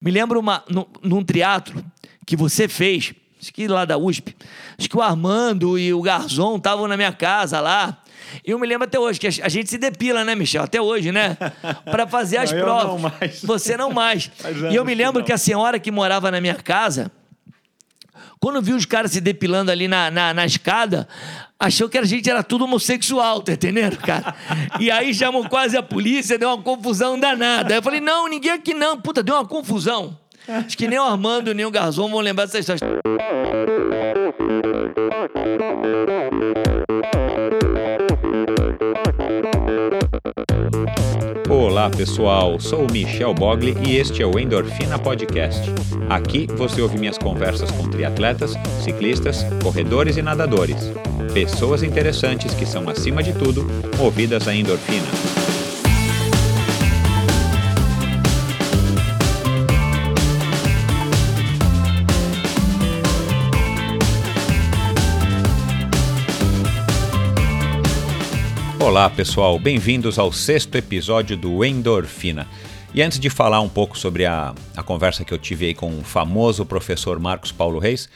Me lembro uma, num, num teatro que você fez, acho que lá da USP, acho que o Armando e o Garzon estavam na minha casa lá. E eu me lembro até hoje que a gente se depila, né, Michel? Até hoje, né? Para fazer as não, provas. Não mais. Você não mais. e eu me lembro que, que a senhora que morava na minha casa, quando viu os caras se depilando ali na, na, na, escada, achou que a gente era tudo homossexual, tá entendendo, cara? E aí chamou quase a polícia, deu uma confusão danada. Aí eu falei, não, ninguém aqui não. Puta, deu uma confusão. Acho que nem o Armando nem o Garzon vão lembrar dessa história. Olá pessoal, sou o Michel Bogli e este é o Endorfina Podcast. Aqui você ouve minhas conversas com triatletas, ciclistas, corredores e nadadores. Pessoas interessantes que são, acima de tudo, movidas à endorfina. Olá pessoal, bem-vindos ao sexto episódio do Endorfina. E antes de falar um pouco sobre a, a conversa que eu tive aí com o famoso professor Marcos Paulo Reis,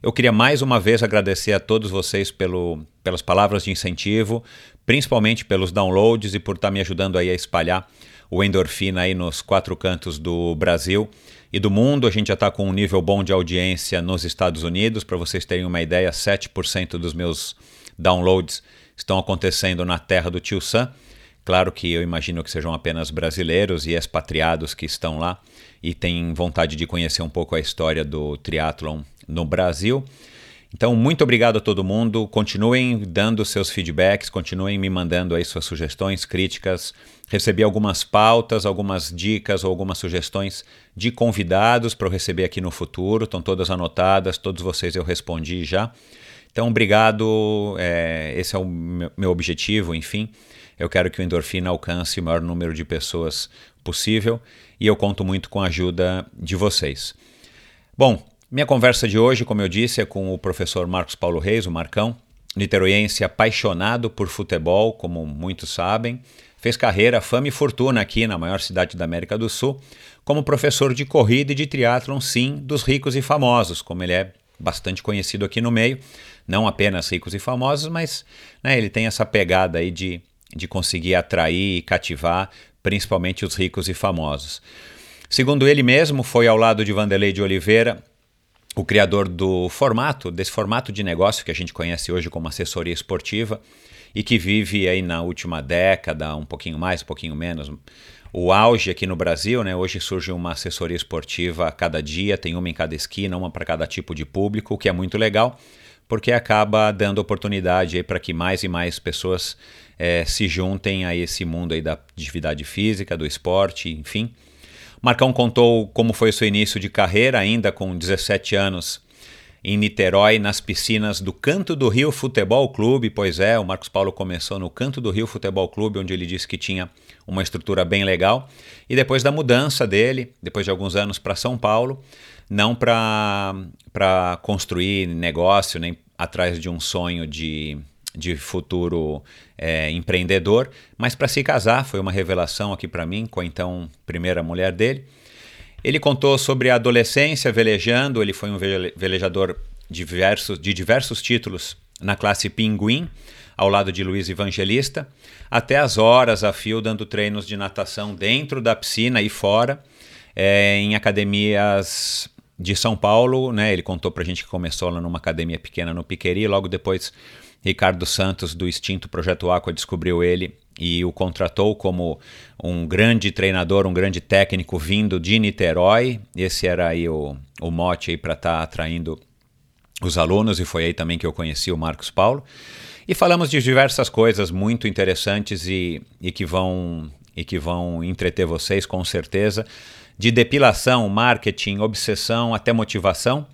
eu queria mais uma vez agradecer a todos vocês pelo, pelas palavras de incentivo, principalmente pelos downloads e por estar me ajudando aí a espalhar o Endorfina aí nos quatro cantos do Brasil e do mundo. A gente já está com um nível bom de audiência nos Estados Unidos. Para vocês terem uma ideia, 7% dos meus downloads estão acontecendo na terra do tio Sam. Claro que eu imagino que sejam apenas brasileiros e expatriados que estão lá e têm vontade de conhecer um pouco a história do triatlon no Brasil. Então, muito obrigado a todo mundo. Continuem dando seus feedbacks, continuem me mandando aí suas sugestões, críticas. Recebi algumas pautas, algumas dicas ou algumas sugestões de convidados para eu receber aqui no futuro. Estão todas anotadas, todos vocês eu respondi já. Então, obrigado. É, esse é o meu objetivo, enfim. Eu quero que o Endorfina alcance o maior número de pessoas possível e eu conto muito com a ajuda de vocês. Bom, minha conversa de hoje, como eu disse, é com o professor Marcos Paulo Reis, o Marcão, niteroiense apaixonado por futebol, como muitos sabem. Fez carreira, fama e fortuna aqui na maior cidade da América do Sul, como professor de corrida e de triatlon, sim, dos ricos e famosos, como ele é bastante conhecido aqui no meio não apenas ricos e famosos, mas né, ele tem essa pegada aí de, de conseguir atrair e cativar principalmente os ricos e famosos. Segundo ele mesmo, foi ao lado de Vanderlei de Oliveira o criador do formato, desse formato de negócio que a gente conhece hoje como assessoria esportiva e que vive aí na última década, um pouquinho mais, um pouquinho menos, o auge aqui no Brasil, né? Hoje surge uma assessoria esportiva a cada dia, tem uma em cada esquina, uma para cada tipo de público, o que é muito legal porque acaba dando oportunidade para que mais e mais pessoas é, se juntem a esse mundo aí da atividade física, do esporte, enfim. Marcão contou como foi o seu início de carreira, ainda com 17 anos, em Niterói, nas piscinas do Canto do Rio Futebol Clube. Pois é, o Marcos Paulo começou no Canto do Rio Futebol Clube, onde ele disse que tinha uma estrutura bem legal. E depois da mudança dele, depois de alguns anos para São Paulo, não para construir negócio, nem atrás de um sonho de, de futuro é, empreendedor, mas para se casar. Foi uma revelação aqui para mim com a então primeira mulher dele. Ele contou sobre a adolescência velejando, ele foi um velejador diversos, de diversos títulos na classe Pinguim, ao lado de Luiz Evangelista, até as horas a fio dando treinos de natação dentro da piscina e fora, é, em academias de São Paulo, né? Ele contou pra gente que começou lá numa academia pequena no Piqueri, logo depois Ricardo Santos do extinto Projeto Aqua descobriu ele e o contratou como um grande treinador, um grande técnico vindo de Niterói. Esse era aí o, o mote aí para estar tá atraindo os alunos e foi aí também que eu conheci o Marcos Paulo. E falamos de diversas coisas muito interessantes e, e que vão e que vão entreter vocês com certeza de depilação, marketing, obsessão até motivação.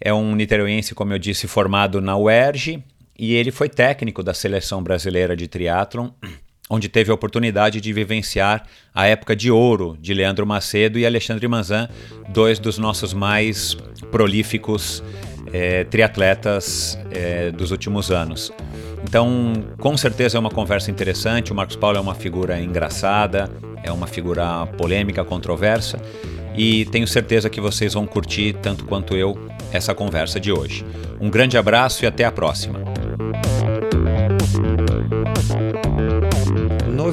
É um niteroense, como eu disse, formado na UERJ e ele foi técnico da seleção brasileira de triatlon, onde teve a oportunidade de vivenciar a época de ouro de Leandro Macedo e Alexandre Manzan, dois dos nossos mais prolíficos é, triatletas é, dos últimos anos. Então, com certeza é uma conversa interessante. O Marcos Paulo é uma figura engraçada, é uma figura polêmica, controversa. e tenho certeza que vocês vão curtir tanto quanto eu essa conversa de hoje. Um grande abraço e até a próxima.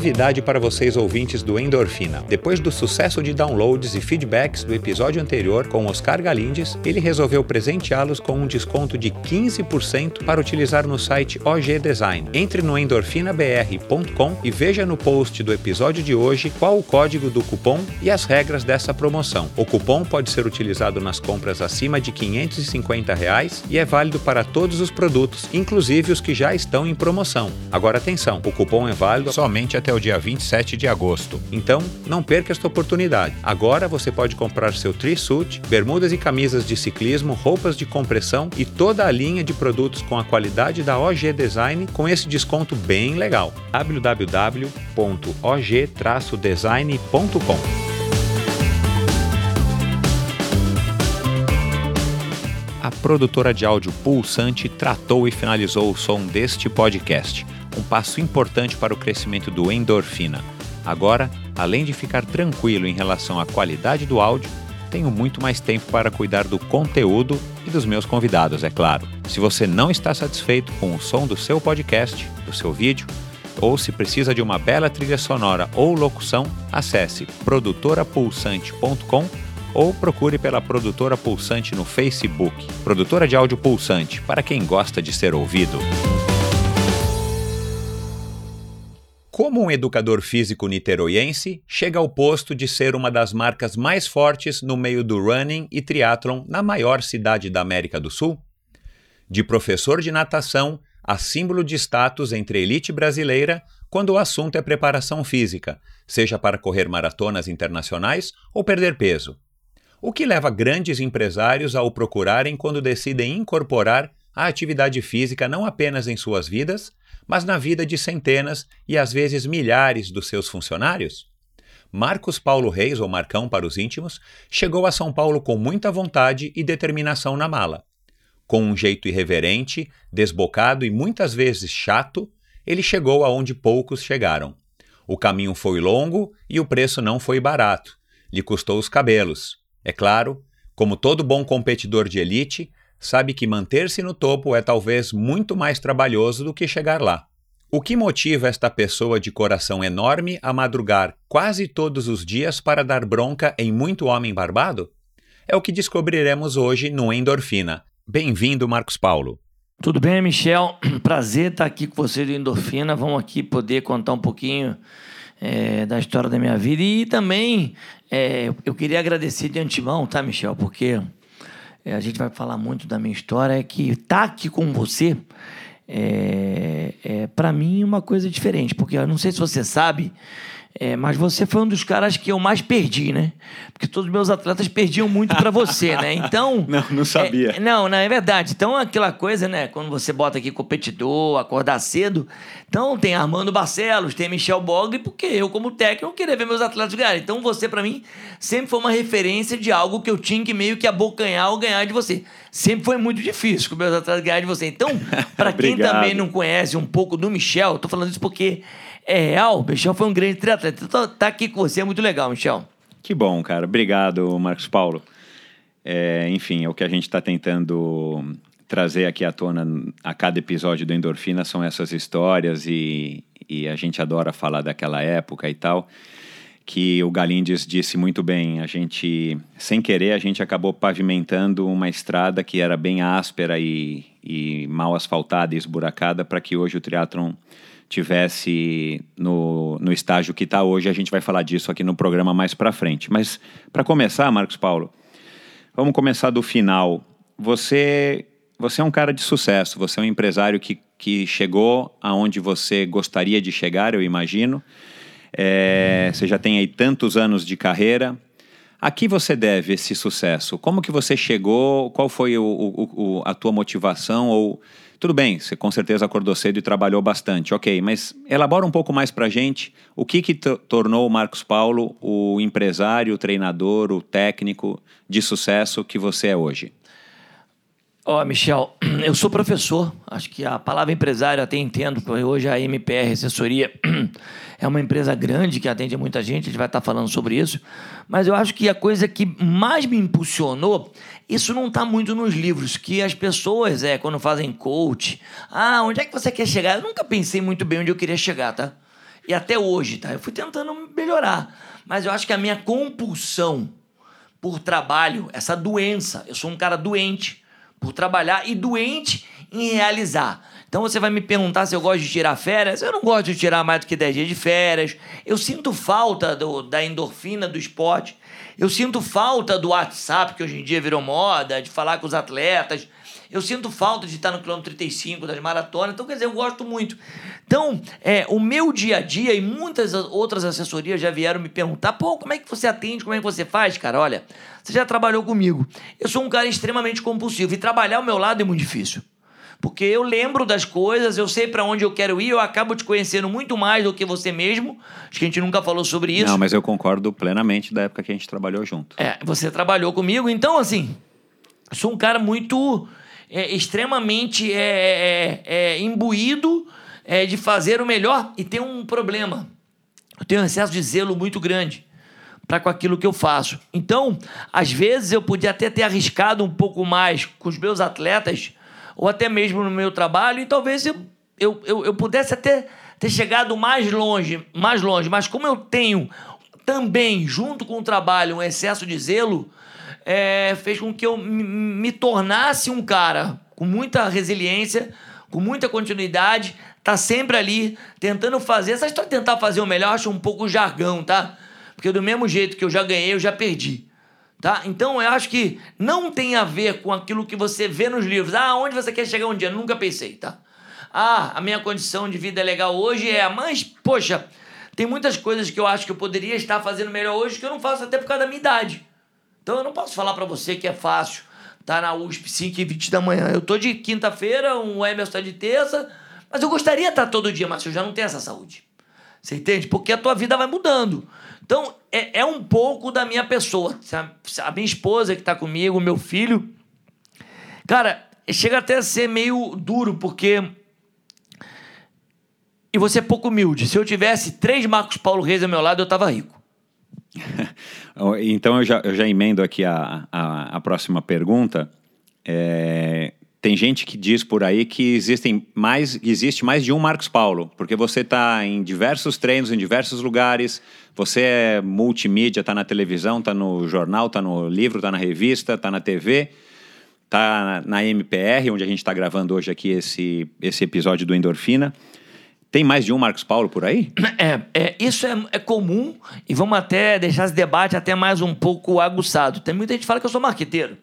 Novidade para vocês ouvintes do Endorfina. Depois do sucesso de downloads e feedbacks do episódio anterior com Oscar Galindes, ele resolveu presenteá-los com um desconto de 15% para utilizar no site OG Design. Entre no endorfinabr.com e veja no post do episódio de hoje qual o código do cupom e as regras dessa promoção. O cupom pode ser utilizado nas compras acima de 550 reais e é válido para todos os produtos, inclusive os que já estão em promoção. Agora atenção, o cupom é válido somente até até o dia 27 de agosto. Então, não perca esta oportunidade. Agora você pode comprar seu tri-suit, bermudas e camisas de ciclismo, roupas de compressão e toda a linha de produtos com a qualidade da OG Design com esse desconto bem legal. www.og-design.com A produtora de áudio Pulsante tratou e finalizou o som deste podcast um passo importante para o crescimento do endorfina. Agora, além de ficar tranquilo em relação à qualidade do áudio, tenho muito mais tempo para cuidar do conteúdo e dos meus convidados, é claro. Se você não está satisfeito com o som do seu podcast, do seu vídeo, ou se precisa de uma bela trilha sonora ou locução, acesse produtorapulsante.com ou procure pela Produtora Pulsante no Facebook. Produtora de áudio pulsante, para quem gosta de ser ouvido. Como um educador físico niteroiense, chega ao posto de ser uma das marcas mais fortes no meio do running e triatlon na maior cidade da América do Sul? De professor de natação a símbolo de status entre a elite brasileira quando o assunto é preparação física, seja para correr maratonas internacionais ou perder peso. O que leva grandes empresários a o procurarem quando decidem incorporar a atividade física não apenas em suas vidas, mas na vida de centenas e às vezes milhares dos seus funcionários? Marcos Paulo Reis, ou Marcão para os íntimos, chegou a São Paulo com muita vontade e determinação na mala. Com um jeito irreverente, desbocado e muitas vezes chato, ele chegou aonde poucos chegaram. O caminho foi longo e o preço não foi barato. Lhe custou os cabelos. É claro, como todo bom competidor de elite, sabe que manter-se no topo é talvez muito mais trabalhoso do que chegar lá. O que motiva esta pessoa de coração enorme a madrugar quase todos os dias para dar bronca em muito homem barbado? É o que descobriremos hoje no Endorfina. Bem-vindo, Marcos Paulo. Tudo bem, Michel? Prazer estar aqui com você do Endorfina. Vamos aqui poder contar um pouquinho é, da história da minha vida e também é, eu queria agradecer de antemão, tá, Michel? Porque é, a gente vai falar muito da minha história, é que tá aqui com você é, é para mim uma coisa diferente, porque eu não sei se você sabe, é, mas você foi um dos caras que eu mais perdi, né? Porque todos os meus atletas perdiam muito para você, né? Então. não, não sabia. É, não, não, é verdade. Então, aquela coisa, né? Quando você bota aqui competidor, acordar cedo. Então, tem Armando Barcelos, tem Michel Bogli, porque eu, como técnico, queria ver meus atletas ganharem. Então, você, para mim, sempre foi uma referência de algo que eu tinha que meio que abocanhar ou ganhar de você. Sempre foi muito difícil com meus atletas ganhar de você. Então, para quem também não conhece um pouco do Michel, tô falando isso porque é real. Michel foi um grande triatleta. Então, tá aqui com você é muito legal, Michel. Que bom, cara. Obrigado, Marcos Paulo. É, enfim, é o que a gente está tentando trazer aqui à tona a cada episódio do Endorfina são essas histórias e, e a gente adora falar daquela época e tal que o Galindes disse muito bem. A gente, sem querer, a gente acabou pavimentando uma estrada que era bem áspera e, e mal asfaltada e esburacada para que hoje o triatlon tivesse no, no estágio que está hoje. A gente vai falar disso aqui no programa mais para frente. Mas para começar, Marcos Paulo, vamos começar do final. Você você é um cara de sucesso. Você é um empresário que, que chegou aonde você gostaria de chegar, eu imagino. É, você já tem aí tantos anos de carreira. A que você deve esse sucesso? Como que você chegou? Qual foi o, o, o, a tua motivação? Ou tudo bem, você com certeza acordou cedo e trabalhou bastante, ok, mas elabora um pouco mais para gente o que, que tornou o Marcos Paulo o empresário, o treinador, o técnico de sucesso que você é hoje. Ó, oh, Michel, eu sou professor. Acho que a palavra empresário até entendo, porque hoje a MPR Assessoria é uma empresa grande que atende muita gente, a gente vai estar falando sobre isso. Mas eu acho que a coisa que mais me impulsionou, isso não está muito nos livros, que as pessoas, é, quando fazem coach, ah, onde é que você quer chegar? Eu nunca pensei muito bem onde eu queria chegar, tá? E até hoje, tá? Eu fui tentando melhorar. Mas eu acho que a minha compulsão por trabalho, essa doença, eu sou um cara doente por trabalhar e doente em realizar. Então você vai me perguntar se eu gosto de tirar férias. Eu não gosto de tirar mais do que 10 dias de férias. Eu sinto falta do, da endorfina do esporte. Eu sinto falta do WhatsApp, que hoje em dia virou moda, de falar com os atletas. Eu sinto falta de estar no quilômetro 35 das maratonas. Então, quer dizer, eu gosto muito. Então, é, o meu dia a dia e muitas outras assessorias já vieram me perguntar: pô, como é que você atende? Como é que você faz? Cara, olha, você já trabalhou comigo. Eu sou um cara extremamente compulsivo e trabalhar ao meu lado é muito difícil. Porque eu lembro das coisas, eu sei para onde eu quero ir, eu acabo te conhecendo muito mais do que você mesmo. Acho que a gente nunca falou sobre isso. Não, mas eu concordo plenamente da época que a gente trabalhou junto. É, você trabalhou comigo, então assim, sou um cara muito é, extremamente é, é, é imbuído é, de fazer o melhor e tem um problema. Eu tenho um excesso de zelo muito grande para com aquilo que eu faço. Então, às vezes eu podia até ter arriscado um pouco mais com os meus atletas, ou até mesmo no meu trabalho, e talvez eu, eu, eu, eu pudesse até ter chegado mais longe, mais longe. Mas como eu tenho também, junto com o trabalho, um excesso de zelo, é, fez com que eu me tornasse um cara com muita resiliência, com muita continuidade, tá sempre ali tentando fazer. Essa história de tentar fazer o melhor, acho um pouco jargão, tá? Porque do mesmo jeito que eu já ganhei, eu já perdi. Tá? Então eu acho que não tem a ver com aquilo que você vê nos livros. Ah, onde você quer chegar um dia? Nunca pensei, tá? Ah, a minha condição de vida é legal hoje é, mas, poxa, tem muitas coisas que eu acho que eu poderia estar fazendo melhor hoje que eu não faço até por causa da minha idade. Então eu não posso falar para você que é fácil tá na USP 5 e 20 da manhã. Eu tô de quinta-feira, um Emerson tá de terça, mas eu gostaria de estar todo dia, mas eu já não tenho essa saúde. Você entende? Porque a tua vida vai mudando. Então, é, é um pouco da minha pessoa. A minha esposa que está comigo, meu filho. Cara, chega até a ser meio duro, porque. E você é pouco humilde. Se eu tivesse três Marcos Paulo Reis ao meu lado, eu estava rico. então eu já, eu já emendo aqui a, a, a próxima pergunta. É, tem gente que diz por aí que existem mais, existe mais de um Marcos Paulo, porque você está em diversos treinos, em diversos lugares, você é multimídia, está na televisão, está no jornal, está no livro, está na revista, está na TV, está na, MPR, onde a gente está gravando hoje aqui esse, esse episódio do Endorfina. Tem mais de um Marcos Paulo por aí? É, é isso é, é, comum e vamos até deixar esse debate até mais um pouco aguçado. Tem muita gente que fala que eu sou marqueteiro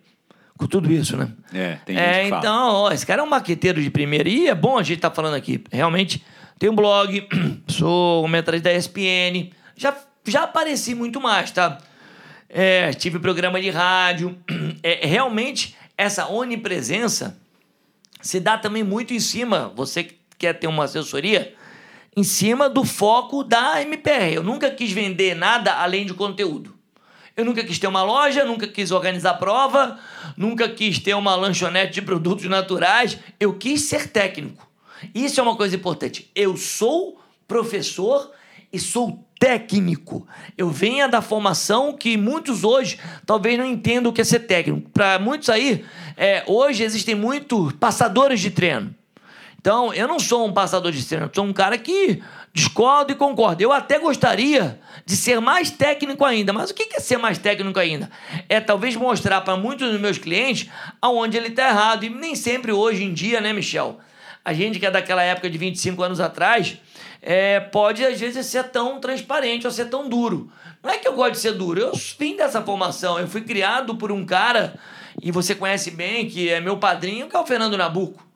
com tudo isso, né? É, tem gente é, Então, ó, esse cara é um marqueteiro de primeira. E é bom a gente estar tá falando aqui. Realmente, tem um blog, sou comentarista da ESPN. Já, já apareci muito mais, tá? É, tive programa de rádio. É, realmente, essa onipresença se dá também muito em cima, você que quer ter uma assessoria, em cima do foco da MPR. Eu nunca quis vender nada além de conteúdo. Eu nunca quis ter uma loja, nunca quis organizar prova, nunca quis ter uma lanchonete de produtos naturais. Eu quis ser técnico. Isso é uma coisa importante. Eu sou professor e sou técnico. Eu venho da formação que muitos hoje talvez não entendam o que é ser técnico. Para muitos aí, é, hoje existem muitos passadores de treino. Então, eu não sou um passador de eu sou um cara que discordo e concordo. Eu até gostaria de ser mais técnico ainda, mas o que é ser mais técnico ainda? É talvez mostrar para muitos dos meus clientes aonde ele está errado. E nem sempre hoje em dia, né, Michel? A gente que é daquela época de 25 anos atrás, é, pode às vezes ser tão transparente ou ser tão duro. Não é que eu gosto de ser duro, eu vim dessa formação, eu fui criado por um cara, e você conhece bem, que é meu padrinho, que é o Fernando Nabuco.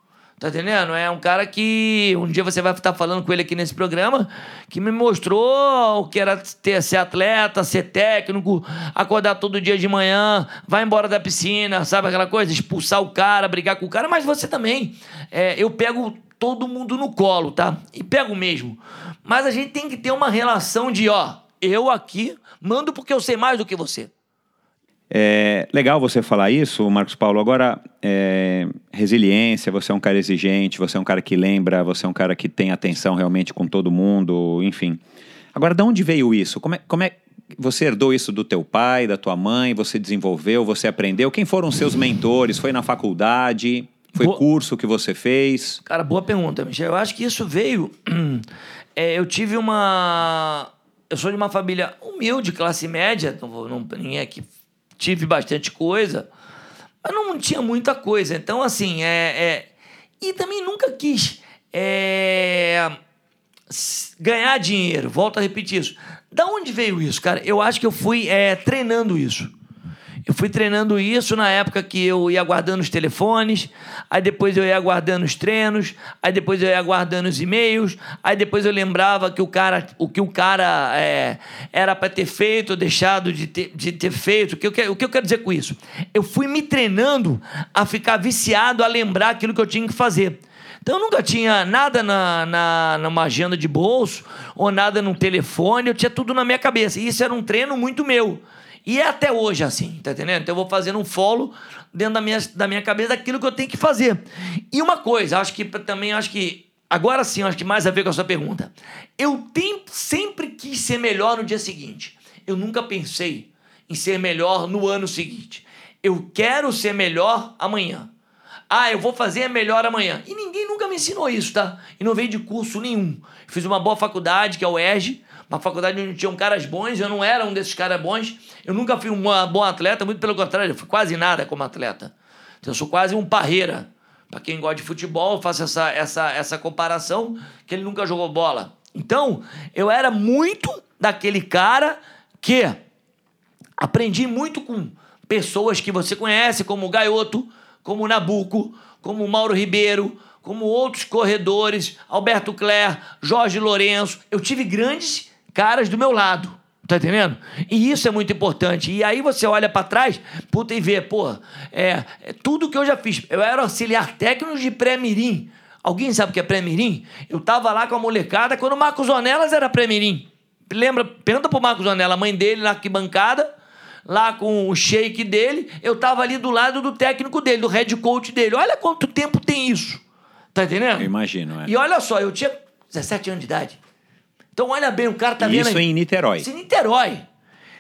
Tá entendendo? É um cara que um dia você vai estar falando com ele aqui nesse programa, que me mostrou o que era ter, ser atleta, ser técnico, acordar todo dia de manhã, vai embora da piscina, sabe aquela coisa? Expulsar o cara, brigar com o cara, mas você também. É, eu pego todo mundo no colo, tá? E pego mesmo. Mas a gente tem que ter uma relação de, ó, eu aqui mando porque eu sei mais do que você. É legal você falar isso, Marcos Paulo. Agora, é, resiliência, você é um cara exigente, você é um cara que lembra, você é um cara que tem atenção realmente com todo mundo, enfim. Agora, de onde veio isso? Como é, como é você herdou isso do teu pai, da tua mãe? Você desenvolveu, você aprendeu? Quem foram seus mentores? Foi na faculdade? Foi boa... curso que você fez? Cara, boa pergunta, Michel. Eu acho que isso veio. É, eu tive uma. Eu sou de uma família humilde, classe média. Não, vou, não, é que tive bastante coisa, mas não tinha muita coisa. Então, assim, é. é... E também nunca quis é... ganhar dinheiro. Volto a repetir isso. Da onde veio isso, cara? Eu acho que eu fui é, treinando isso. Eu fui treinando isso na época que eu ia guardando os telefones, aí depois eu ia guardando os treinos, aí depois eu ia guardando os e-mails, aí depois eu lembrava que o cara, o que o cara é, era para ter feito ou deixado de ter, de ter feito. O que, eu, o que eu quero dizer com isso? Eu fui me treinando a ficar viciado a lembrar aquilo que eu tinha que fazer. Então eu nunca tinha nada na, na, numa agenda de bolso ou nada no telefone, eu tinha tudo na minha cabeça. E isso era um treino muito meu. E é até hoje assim, tá entendendo? Então eu vou fazendo um follow dentro da minha, da minha cabeça daquilo que eu tenho que fazer. E uma coisa, acho que também acho que. Agora sim, acho que mais a ver com a sua pergunta. Eu tenho, sempre quis ser melhor no dia seguinte. Eu nunca pensei em ser melhor no ano seguinte. Eu quero ser melhor amanhã. Ah, eu vou fazer melhor amanhã. E ninguém nunca me ensinou isso, tá? E não veio de curso nenhum. Fiz uma boa faculdade, que é o ERG, uma faculdade onde tinham caras bons, eu não era um desses caras bons. Eu nunca fui um bom atleta, muito pelo contrário, eu fui quase nada como atleta. Então, eu sou quase um parreira. Para quem gosta de futebol, eu faço essa, essa, essa comparação, que ele nunca jogou bola. Então, eu era muito daquele cara que aprendi muito com pessoas que você conhece, como o Gaioto, como o Nabuco, como o Mauro Ribeiro, como outros corredores, Alberto Cler, Jorge Lourenço. Eu tive grandes caras do meu lado. Tá entendendo? E isso é muito importante. E aí você olha para trás, puta, e vê, pô, é, é, tudo que eu já fiz. Eu era auxiliar técnico de pré-mirim. Alguém sabe o que é pré-mirim? Eu tava lá com a molecada quando o Marcos Onelas era pré-mirim. Lembra? Pergunta pro Marcos Onella, a mãe dele na arquibancada, lá com o shake dele, eu tava ali do lado do técnico dele, do head coach dele. Olha quanto tempo tem isso. Tá entendendo? Eu imagino, é. E olha só, eu tinha 17 anos de idade. Então, olha bem, o cara tá vendo. Isso em Niterói. Isso em Niterói.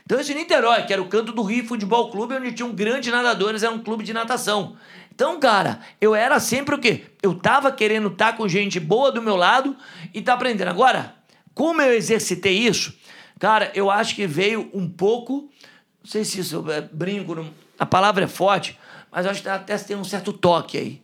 Então, isso em Niterói, que era o Canto do Rio Futebol Clube, onde tinham grandes nadadores, era um clube de natação. Então, cara, eu era sempre o quê? Eu tava querendo estar tá com gente boa do meu lado e tá aprendendo. Agora, como eu exercitei isso, cara, eu acho que veio um pouco. Não sei se isso é brinco, a palavra é forte, mas acho que até tem um certo toque aí.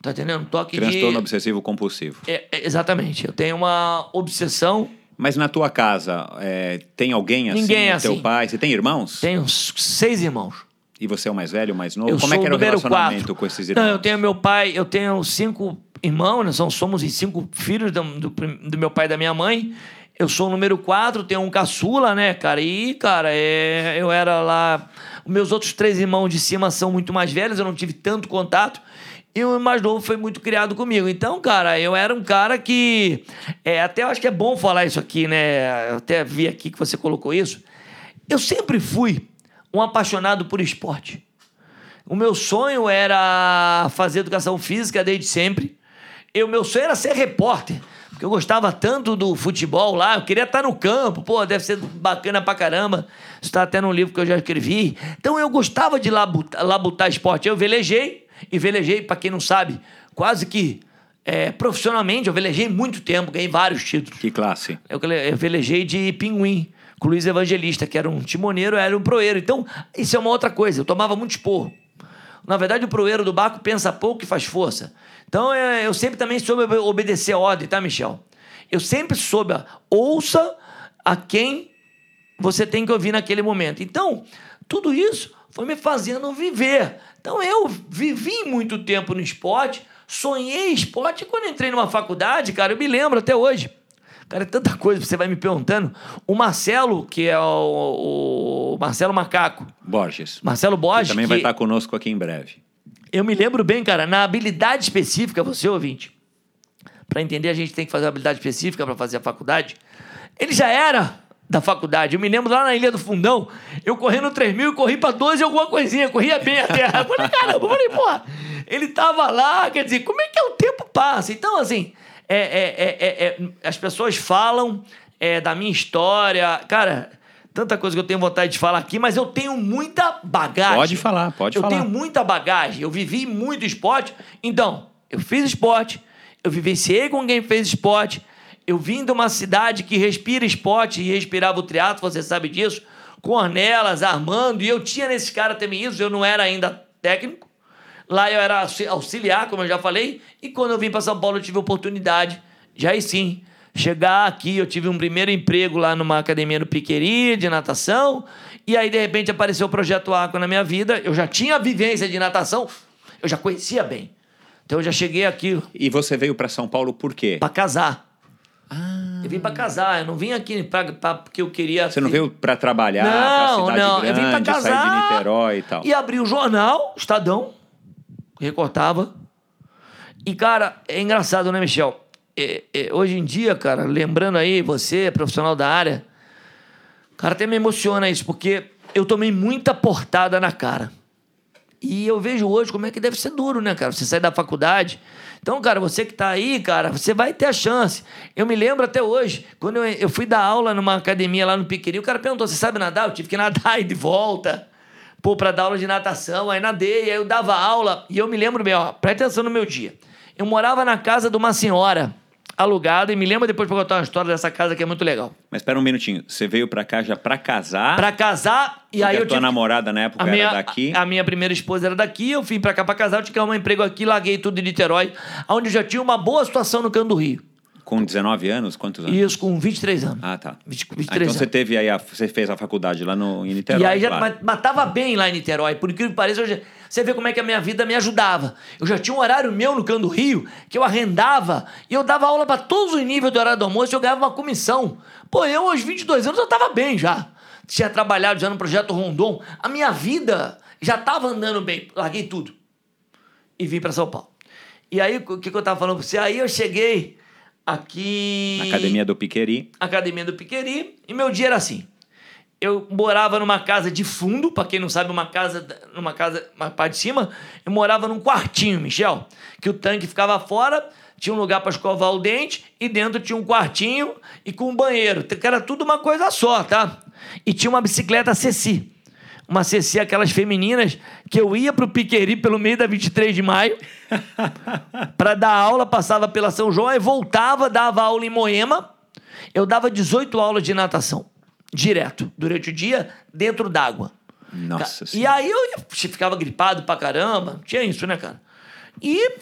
Tá entendendo? Um toque Transtorno de... obsessivo compulsivo. É, é, exatamente. Eu tenho uma obsessão mas na tua casa, é, tem alguém assim? Ninguém é assim. Teu pai? Você tem irmãos? Tenho seis irmãos. E você é o mais velho, o mais novo? Eu Como é que era o relacionamento quatro. com esses irmãos? Não, eu tenho meu pai, eu tenho cinco irmãos, nós somos cinco filhos do, do, do meu pai e da minha mãe. Eu sou o número quatro, tenho um caçula, né, cara? E, cara, é, eu era lá. Meus outros três irmãos de cima são muito mais velhos, eu não tive tanto contato. E o mais novo foi muito criado comigo. Então, cara, eu era um cara que. É, até acho que é bom falar isso aqui, né? Eu até vi aqui que você colocou isso. Eu sempre fui um apaixonado por esporte. O meu sonho era fazer educação física desde sempre. O meu sonho era ser repórter. Porque eu gostava tanto do futebol lá, eu queria estar no campo, pô, deve ser bacana pra caramba. Isso tá até num livro que eu já escrevi. Então eu gostava de labutar, labutar esporte. Eu velejei, e velejei, para quem não sabe, quase que é, profissionalmente. Eu velejei muito tempo, ganhei vários títulos. Que classe? Eu, eu velejei de pinguim com o Luiz Evangelista, que era um timoneiro, era um proeiro. Então, isso é uma outra coisa. Eu tomava muito esporro. Na verdade, o proeiro do barco pensa pouco e faz força. Então, é, eu sempre também soube obedecer a ordem, tá, Michel? Eu sempre soube, ouça a quem você tem que ouvir naquele momento. Então, tudo isso foi me fazendo viver. Então eu vivi muito tempo no esporte, sonhei esporte e quando entrei numa faculdade, cara, eu me lembro até hoje. Cara, é tanta coisa, você vai me perguntando. O Marcelo, que é o, o Marcelo Macaco. Borges. Marcelo Borges. Que também que, vai estar conosco aqui em breve. Eu me lembro bem, cara, na habilidade específica, você ouvinte, para entender a gente tem que fazer uma habilidade específica para fazer a faculdade. Ele já era da faculdade. Eu me lembro lá na Ilha do Fundão, eu correndo 3 mil e corri pra 12 alguma coisinha, corria bem até. Eu falei, caramba, eu falei, porra, ele tava lá, quer dizer, como é que é o tempo passa? Então, assim, é, é, é, é as pessoas falam da minha história. Cara, tanta coisa que eu tenho vontade de falar aqui, mas eu tenho muita bagagem. Pode falar, pode eu falar. Eu tenho muita bagagem. Eu vivi muito esporte. Então, eu fiz esporte, eu vivenciei com quem fez esporte. Eu vim de uma cidade que respira esporte e respirava o teatro, você sabe disso. Com Ornelas, Armando, e eu tinha nesse cara também isso, eu não era ainda técnico. Lá eu era auxiliar, como eu já falei, e quando eu vim para São Paulo eu tive oportunidade, já aí sim, chegar aqui, eu tive um primeiro emprego lá numa academia no Piqueri, de natação, e aí de repente apareceu o Projeto Aqua na minha vida, eu já tinha vivência de natação, eu já conhecia bem. Então eu já cheguei aqui. E você veio para São Paulo por quê? Para casar. Ah. Eu vim para casar, eu não vim aqui pra, pra, porque eu queria. Você não veio para trabalhar? Não, pra não, grande, eu vim para casar. Sair de Niterói e tal. E abri o jornal, Estadão, recortava. E, cara, é engraçado, né, Michel? é, é, hoje em dia, cara, lembrando aí, você, profissional da área, cara, até me emociona isso, porque eu tomei muita portada na cara. E eu vejo hoje como é que deve ser duro, né, cara? Você sai da faculdade. Então, cara, você que tá aí, cara, você vai ter a chance. Eu me lembro até hoje, quando eu, eu fui dar aula numa academia lá no Piqueri, o cara perguntou: você sabe nadar? Eu tive que nadar e de volta. Pô, pra dar aula de natação, aí nadei, aí eu dava aula. E eu me lembro bem, ó, presta atenção no meu dia. Eu morava na casa de uma senhora alugado. E me lembra depois pra contar uma história dessa casa que é muito legal. Mas espera um minutinho. Você veio pra cá já pra casar? Pra casar. E aí a eu tua tive... namorada na época a minha, era daqui? A, a, minha primeira esposa era daqui. Eu vim pra cá pra casar. Eu tinha um emprego aqui. Larguei tudo em Niterói. Onde eu já tinha uma boa situação no Canto do Rio. Com 19 anos? Quantos anos? Isso, com 23 anos. Ah, tá. 20, 23 ah, então anos. você teve aí, a, você fez a faculdade lá no, em Niterói. E aí já claro. matava bem lá em Niterói. Por incrível que pareça, já, você vê como é que a minha vida me ajudava. Eu já tinha um horário meu no Cano do Rio, que eu arrendava, e eu dava aula para todos os níveis do horário do almoço e eu ganhava uma comissão. Pô, eu aos 22 anos eu tava bem já. Tinha trabalhado já no projeto Rondon. A minha vida já tava andando bem. Larguei tudo. E vim para São Paulo. E aí, o que, que eu tava falando pra você? Aí eu cheguei aqui. Na Academia do Piqueri. Academia do Piqueri. E meu dia era assim. Eu morava numa casa de fundo, para quem não sabe, uma casa, numa casa, uma parte de cima, eu morava num quartinho, Michel, que o tanque ficava fora, tinha um lugar para escovar o dente e dentro tinha um quartinho e com um banheiro, que era tudo uma coisa só, tá? E tinha uma bicicleta Ceci uma CC, aquelas femininas, que eu ia pro Piqueri pelo meio da 23 de maio para dar aula, passava pela São João e voltava, dava aula em Moema. Eu dava 18 aulas de natação, direto, durante o dia, dentro d'água. Nossa E aí eu ficava gripado pra caramba, tinha isso, né, cara? E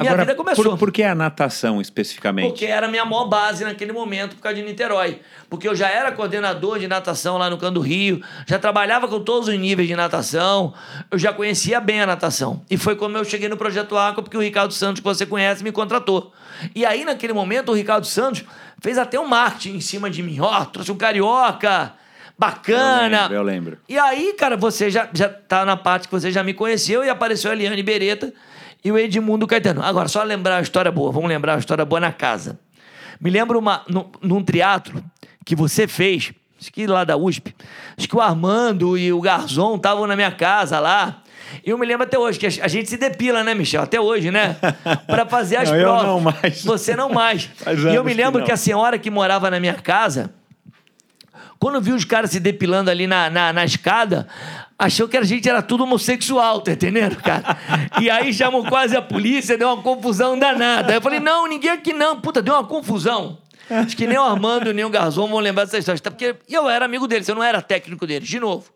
minha Agora, vida começou. Por, por, que a natação especificamente? Porque era a minha maior base naquele momento, por causa de Niterói. Porque eu já era coordenador de natação lá no Cando Rio, já trabalhava com todos os níveis de natação, eu já conhecia bem a natação. E foi como eu cheguei no Projeto Aqua, porque o Ricardo Santos, que você conhece, me contratou. E aí, naquele momento, o Ricardo Santos fez até um marketing em cima de mim. Ó, oh, trouxe um carioca, bacana. Eu lembro, eu lembro. E aí, cara, você já, já tá na parte que você já me conheceu e apareceu a Eliane Beretta e o Edmundo Caetano. Agora, só lembrar uma história boa. Vamos lembrar uma história boa na casa. Me lembro uma, num, num teatro que você fez, acho que lá da USP. Acho que o Armando e o Garzon estavam na minha casa lá. E eu me lembro até hoje, que a gente se depila, né, Michel? Até hoje, né? Para fazer as não, provas. Eu não mais. Você não mais. e eu me lembro que, que, a senhora que morava na minha casa, quando viu os caras se depilando ali na, na, na escada, achou que a gente era tudo homossexual, tá entendendo, cara? E aí chamou quase a polícia, deu uma confusão danada. Eu falei, não, ninguém aqui não. Puta, deu uma confusão. Acho que nem o Armando nem o Garzon vão lembrar dessa história. Porque eu era amigo deles, eu não era técnico deles. De novo,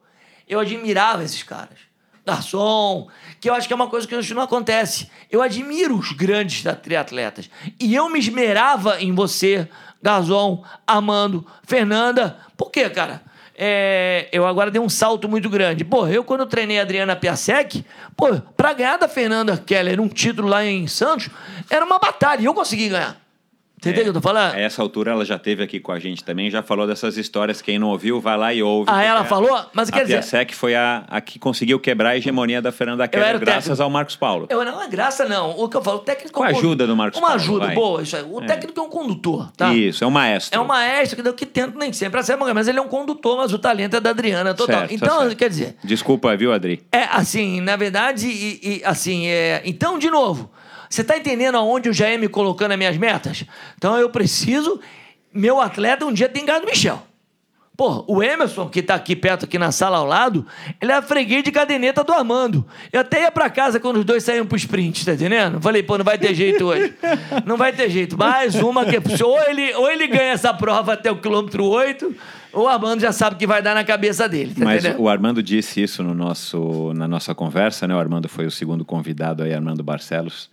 eu admirava esses caras. Garçom, que eu acho que é uma coisa que hoje não acontece. Eu admiro os grandes triatletas. E eu me esmerava em você, Garçom, Armando, Fernanda. Por quê, cara? É, eu agora dei um salto muito grande. Pô, eu quando treinei a Adriana Piasek, pô, pra ganhar da Fernanda Keller um título lá em Santos, era uma batalha e eu consegui ganhar. Entendeu o que eu tô falando? A essa altura ela já teve aqui com a gente também, já falou dessas histórias. Quem não ouviu, vai lá e ouve. Ah, ela a, falou? Mas quer a dizer. Piasec foi a, a que conseguiu quebrar a hegemonia da Fernanda Keller graças técnico. ao Marcos Paulo. Eu, não é graça, não. O que eu falo, o técnico Com é a um ajuda do Marcos Uma Paulo, ajuda, vai. boa. Isso aí. O É. técnico é um condutor, tá? Isso, é um maestro. É um maestro que, que tenta nem sempre acertar, mas ele é um condutor, mas o talento é da Adriana total. Certo, então, certo. quer dizer, Desculpa, viu, Adri? é assim, na verdade, e, e, assim, é. Então, de novo, você tá entendendo aonde eu já ia me colocando as minhas metas? Então eu preciso. Meu atleta um dia tem ganho do Michel. Pô, o Emerson, que tá aqui perto, aqui na sala ao lado, ele é freguês de caderneta do Armando. Eu até ia pra casa quando os dois saíam pro sprint, tá entendendo? Falei, pô, não vai ter jeito hoje. Não vai ter jeito. Mais uma que. Ou ele, ou ele ganha essa prova até o quilômetro 8, ou o Armando já sabe que vai dar na cabeça dele, tá Mas entendendo? o Armando disse isso no nosso, na nossa conversa, né? O Armando foi o segundo convidado aí, Armando Barcelos.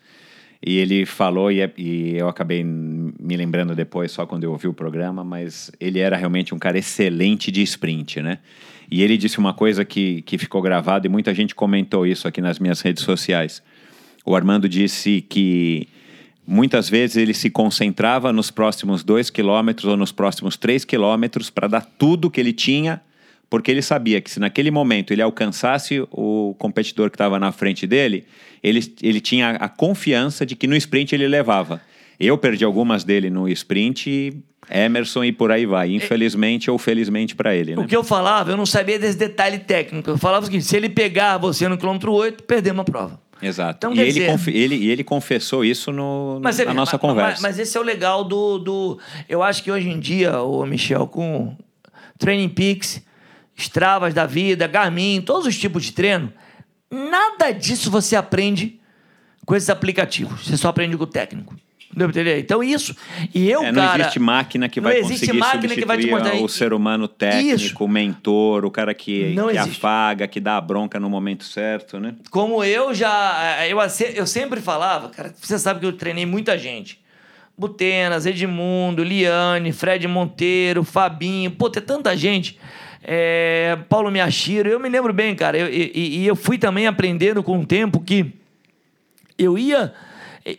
E ele falou, e, é- e eu acabei me lembrando depois, só quando eu ouvi o programa, mas ele era realmente um cara excelente de sprint, né? E ele disse uma coisa que, que ficou gravada, e muita gente comentou isso aqui nas minhas redes sociais. O Armando disse que muitas vezes ele se concentrava nos próximos dois quilômetros ou nos próximos três quilômetros para dar tudo que ele tinha, porque ele sabia que se naquele momento ele alcançasse o competidor que estava na frente dele, ele, ele tinha a confiança de que no sprint ele levava. Eu perdi algumas dele no sprint, Emerson e por aí vai. Infelizmente ou felizmente para ele, né? O que eu falava, eu não sabia desse detalhe técnico. Eu falava o seguinte: se ele pegar você no quilômetro 8, perdemos a prova. Exato. Então, e, ele dizer- ele, ele confessou isso no, Mas na vê, nossa mas- conversa. Mas, mas esse é o legal do, do. Eu acho que hoje em dia, o Michel, com Training Peaks, Stravas da vida, Garmin, todos os tipos de treino, nada disso você aprende com esses aplicativos. Você só aprende com o técnico. Deu entender? Então, isso. E eu, É, não cara. existe máquina que não vai existe conseguir máquina que vai te mostrar- o ser humano técnico, Isso. o mentor, o cara que, Não que existe. afaga, que dá a bronca no momento certo, né? Como eu já. Eu, ace- eu sempre falava, cara, você sabe que eu treinei muita gente. Butenas, Edmundo, Liane, Fred Monteiro, Fabinho, pô, tem tanta gente. É, Paulo Miyashiro, eu me lembro bem, cara. eu- e, e- eu fui também aprendendo com o tempo que eu ia.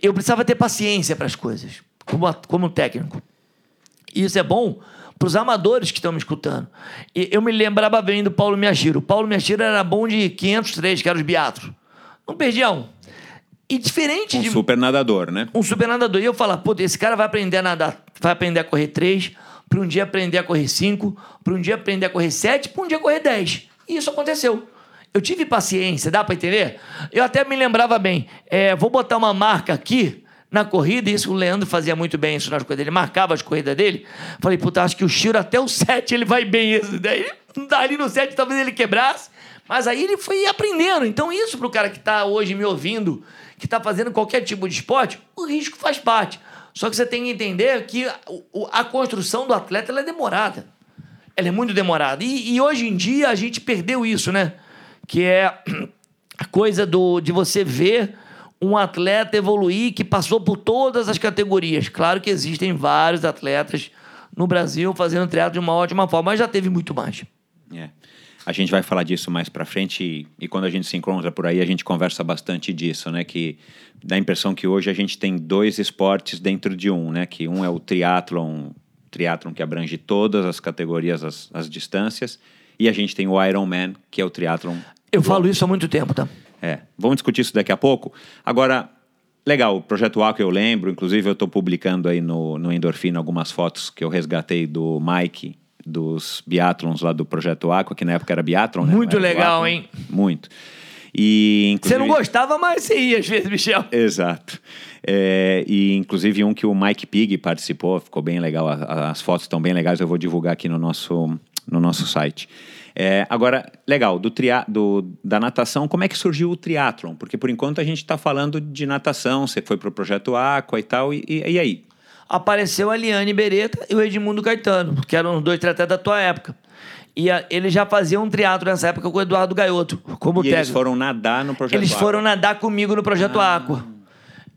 Eu precisava ter paciência para as coisas, como, como técnico. E isso é bom para os amadores que estão me escutando. E eu me lembrava bem do Paulo Miyashiro. O Paulo Miyashiro era bom de 503, que era os biatros. Não perdia um. E diferente Um de super nadador, né? um super nadador. E eu falava, pô, esse cara vai aprender a nadar, vai aprender a correr 3, para um dia aprender a correr 5, para um dia aprender a correr 7, para um dia correr 10. E isso aconteceu. Eu tive paciência, dá para entender? Eu até me lembrava bem, é, vou botar uma marca aqui na corrida, isso o Leandro fazia muito bem isso nas corridas dele, marcava as corridas dele. Falei, puta, acho que o Chiro até o 7 ele vai bem. Isso. Daí, dali no 7 talvez ele quebrasse. Mas aí ele foi aprendendo. Então, isso pro cara que tá hoje me ouvindo, que tá fazendo qualquer tipo de esporte, o risco faz parte. Só que você tem que entender que a construção do atleta é demorada. Ela é muito demorada. E, e hoje em dia a gente perdeu isso, né? Que é a coisa do, de você ver um atleta evoluir que passou por todas as categorias. Claro que existem vários atletas no Brasil fazendo triatlo de uma ótima forma, mas já teve muito mais. É. A gente vai falar disso mais pra frente e, e quando a gente se encontra por aí, a gente conversa bastante disso, né? Que dá a impressão que hoje a gente tem dois esportes dentro de um, né? Que um é o triatlon, triatlon que abrange todas as categorias, as, as distâncias, e a gente tem o Ironman, que é o triatlon. Eu falo isso há muito tempo, tá? É, vamos discutir isso daqui a pouco. Agora, legal, o Projeto Aqua eu lembro, inclusive eu estou publicando aí no, no Endorfina algumas fotos que eu resgatei do Mike, dos biatlons lá do Projeto Aqua, que na época era biatlon, né? Muito era legal, duatlon. hein? Muito. E, Você inclusive... não gostava, mas você ia às vezes, Michel. Exato. É, e inclusive um que o Mike Pig participou, ficou bem legal. As fotos estão bem legais, eu vou divulgar aqui no nosso, no nosso site. É, agora, legal, do, tria, do da natação, como é que surgiu o triatlon? Porque por enquanto a gente está falando de natação, você foi para o Projeto Aqua e tal, e, e, e aí? Apareceu a Liane Beretta e o Edmundo Caetano, que eram os dois atletas da tua época. E a, eles já faziam um teatro nessa época com o Eduardo Gaioto, como e técnico. eles foram nadar no Projeto Eles Aqua. foram nadar comigo no Projeto Ah. Aqua.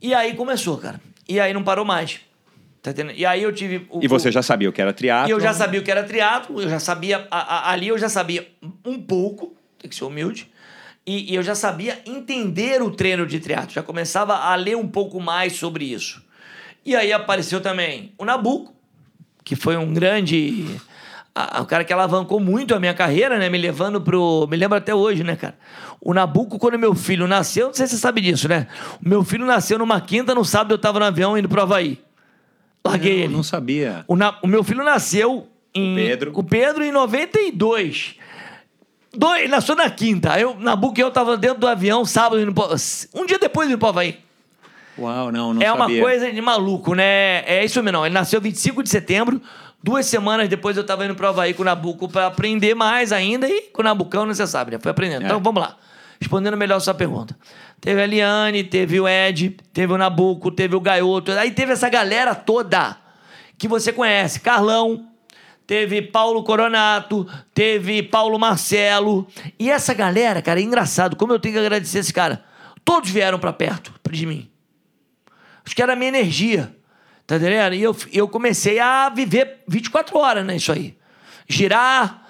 E aí começou, cara. E aí não parou mais. Tá? E aí eu tive. o- E você o- já sabia o que era triatlon? E eu já sabia o que era triatlo, eu já sabia. a- a- ali eu já sabia um pouco, tem que ser humilde. E, e eu já sabia entender o treino de triatlo, já começava a ler um pouco mais sobre isso. E aí apareceu também o Nabucco, que foi um grande. O cara que alavancou muito a minha carreira, né? Me levando pro. Me lembro até hoje, né, cara? O Nabucco, quando meu filho nasceu, não sei se você sabe disso, né? O meu filho nasceu numa quinta, no sábado eu tava no avião indo pro Havaí. Larguei não, ele. Não sabia. O, na... o meu filho nasceu em. O Pedro. O Pedro em 92. Dois, nasceu na quinta. Eu, Nabucco e eu tava dentro do avião sábado, indo pro... um dia depois indo pro Havaí. Uau, não, não é sabia. uma coisa de maluco, né? É isso mesmo, não. Ele nasceu 25 de setembro. Duas semanas depois eu tava indo pro Havaí com o Nabucco pra aprender mais ainda. E com o Nabucão, não você sabe, né? Foi aprendendo. É. Então, vamos lá. Respondendo melhor a sua pergunta. Teve a Liane, teve o Ed, teve o Nabucco, teve o Gaioto. Aí teve essa galera toda que você conhece. Carlão, teve Paulo Coronato, teve Paulo Marcelo. E essa galera, cara, é engraçado. Como eu tenho que agradecer esse cara. Todos vieram pra perto de mim. Acho que era a minha energia. Tá entendendo? E eu, eu comecei a viver 24 horas, né? Isso aí. Girar,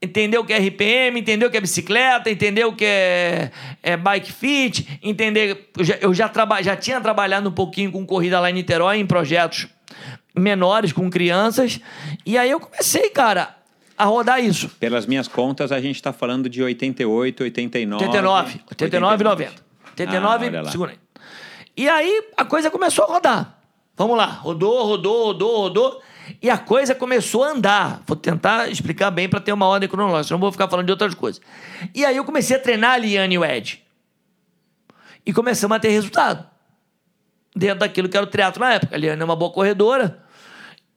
entender o que é RPM, entender o que é bicicleta, entender o que é, é bike fit, entender. Eu já, eu já, traba, já tinha trabalhado um pouquinho com corrida lá em Niterói, em projetos menores, com crianças. E aí eu comecei, cara, a rodar isso. Pelas minhas contas, a gente está falando de 88, 89. 89, 89 e 90. 89, Ah, segura aí. E aí a coisa começou a rodar. Vamos lá, rodou, rodou, rodou, rodou. E a coisa começou a andar. Vou tentar explicar bem para ter uma ordem cronológica, senão vou ficar falando de outras coisas. E aí eu comecei a treinar a Liane e o Ed. E começamos a ter resultado. Dentro daquilo que era o triatlo na época. A Liane é uma boa corredora.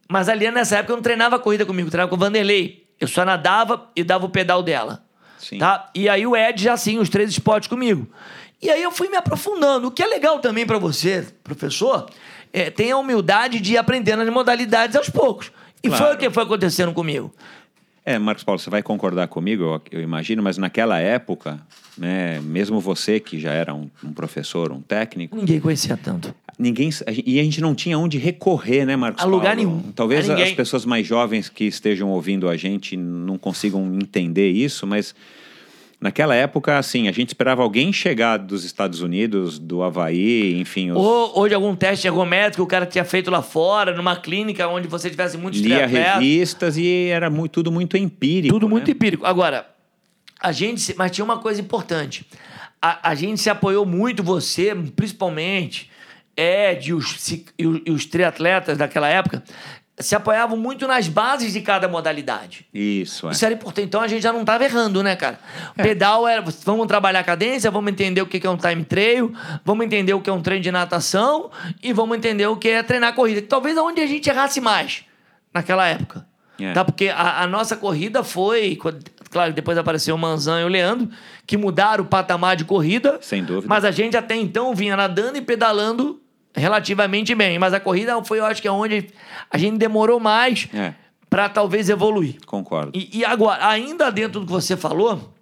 Mas a Liane nessa época não treinava corrida comigo, treinava com o Vanderlei. Eu só nadava e dava o pedal dela. Sim. Tá? E aí o Ed já sim, os três esportes comigo. E aí eu fui me aprofundando. O que é legal também para você, professor, é ter a humildade de ir aprendendo as modalidades aos poucos. E Claro. foi o que foi acontecendo comigo. É, Marcos Paulo, você vai concordar comigo, eu, eu imagino, mas naquela época, né, mesmo você que já era um, um professor, um técnico, Ninguém conhecia tanto. ninguém a gente- e a gente não tinha onde recorrer, né, Marcos A lugar Paulo? nenhum. Talvez as pessoas mais jovens que estejam ouvindo a gente não consigam entender isso, mas naquela época, assim, a gente esperava alguém chegar dos Estados Unidos, do Havaí, enfim, os, Ou, ou de algum teste ergométrico que o cara tinha feito lá fora, numa clínica onde você tivesse muitos lia revistas e era muito, tudo muito empírico. Tudo muito né? empírico. Agora, a gente. se- Mas tinha uma coisa importante. A, a gente se apoiou muito, você, principalmente, Ed e os, e os triatletas daquela época, se apoiavam muito nas bases de cada modalidade. Isso, é. Isso era importante. Então a gente já não estava errando, né, cara? Pedal era. Vamos trabalhar a cadência, vamos entender o que que é um time trail, vamos entender o que é um treino de natação e vamos entender o que é treinar corrida. Talvez onde a gente errasse mais naquela época. É. Tá? Porque a, a nossa corrida foi. Claro, depois apareceu o Manzan e o Leandro, que mudaram o patamar de corrida. Sem dúvida. Mas a gente até então vinha nadando e pedalando relativamente bem. Mas a corrida foi, eu acho que é onde a gente demorou mais É, para talvez evoluir. concordo. E, e agora, ainda dentro do que você falou,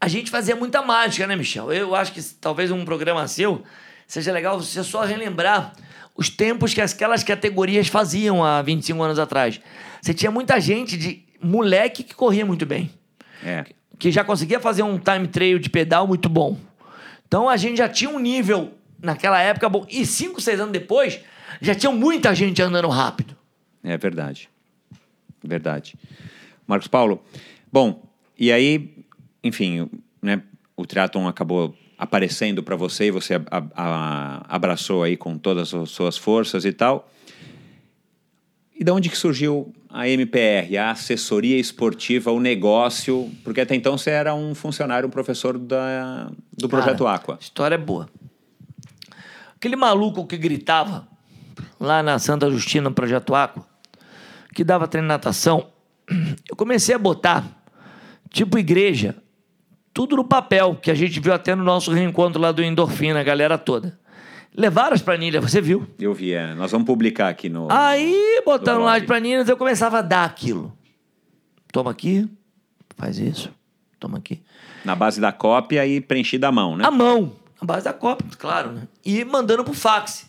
a gente fazia muita mágica, né, Michel? Eu acho que talvez um programa seu seja legal você só relembrar os tempos que aquelas categorias faziam há 25 anos atrás. Você tinha muita gente de moleque que corria muito bem, É. que já conseguia fazer um time trail de pedal muito bom. Então a gente já tinha um nível naquela época bom. E 5, 6 anos depois, já tinha muita gente andando rápido. É verdade. Verdade. Marcos Paulo, bom, e aí, enfim, né, o triatlon acabou aparecendo para você e você a- a- a- abraçou aí com todas as suas forças e tal. E da onde que surgiu a MPR, a assessoria esportiva, o negócio? Porque até então você era um funcionário, um professor da, do Projeto Cara, Aqua. História boa. Aquele maluco que gritava lá na Santa Justina, no Projeto Aqua, que dava treino de natação, eu comecei a botar, tipo igreja, tudo no papel, que a gente viu até no nosso reencontro lá do Endorfina, a galera toda. Levaram as planilhas, você viu? Eu vi, é, nós vamos publicar aqui no. Aí, botando do lá as planilhas, eu começava a dar aquilo. Toma aqui, faz isso, toma aqui. Na base da cópia e preenchida à mão, né? A mão, base da Copa, claro, né? E mandando pro fax.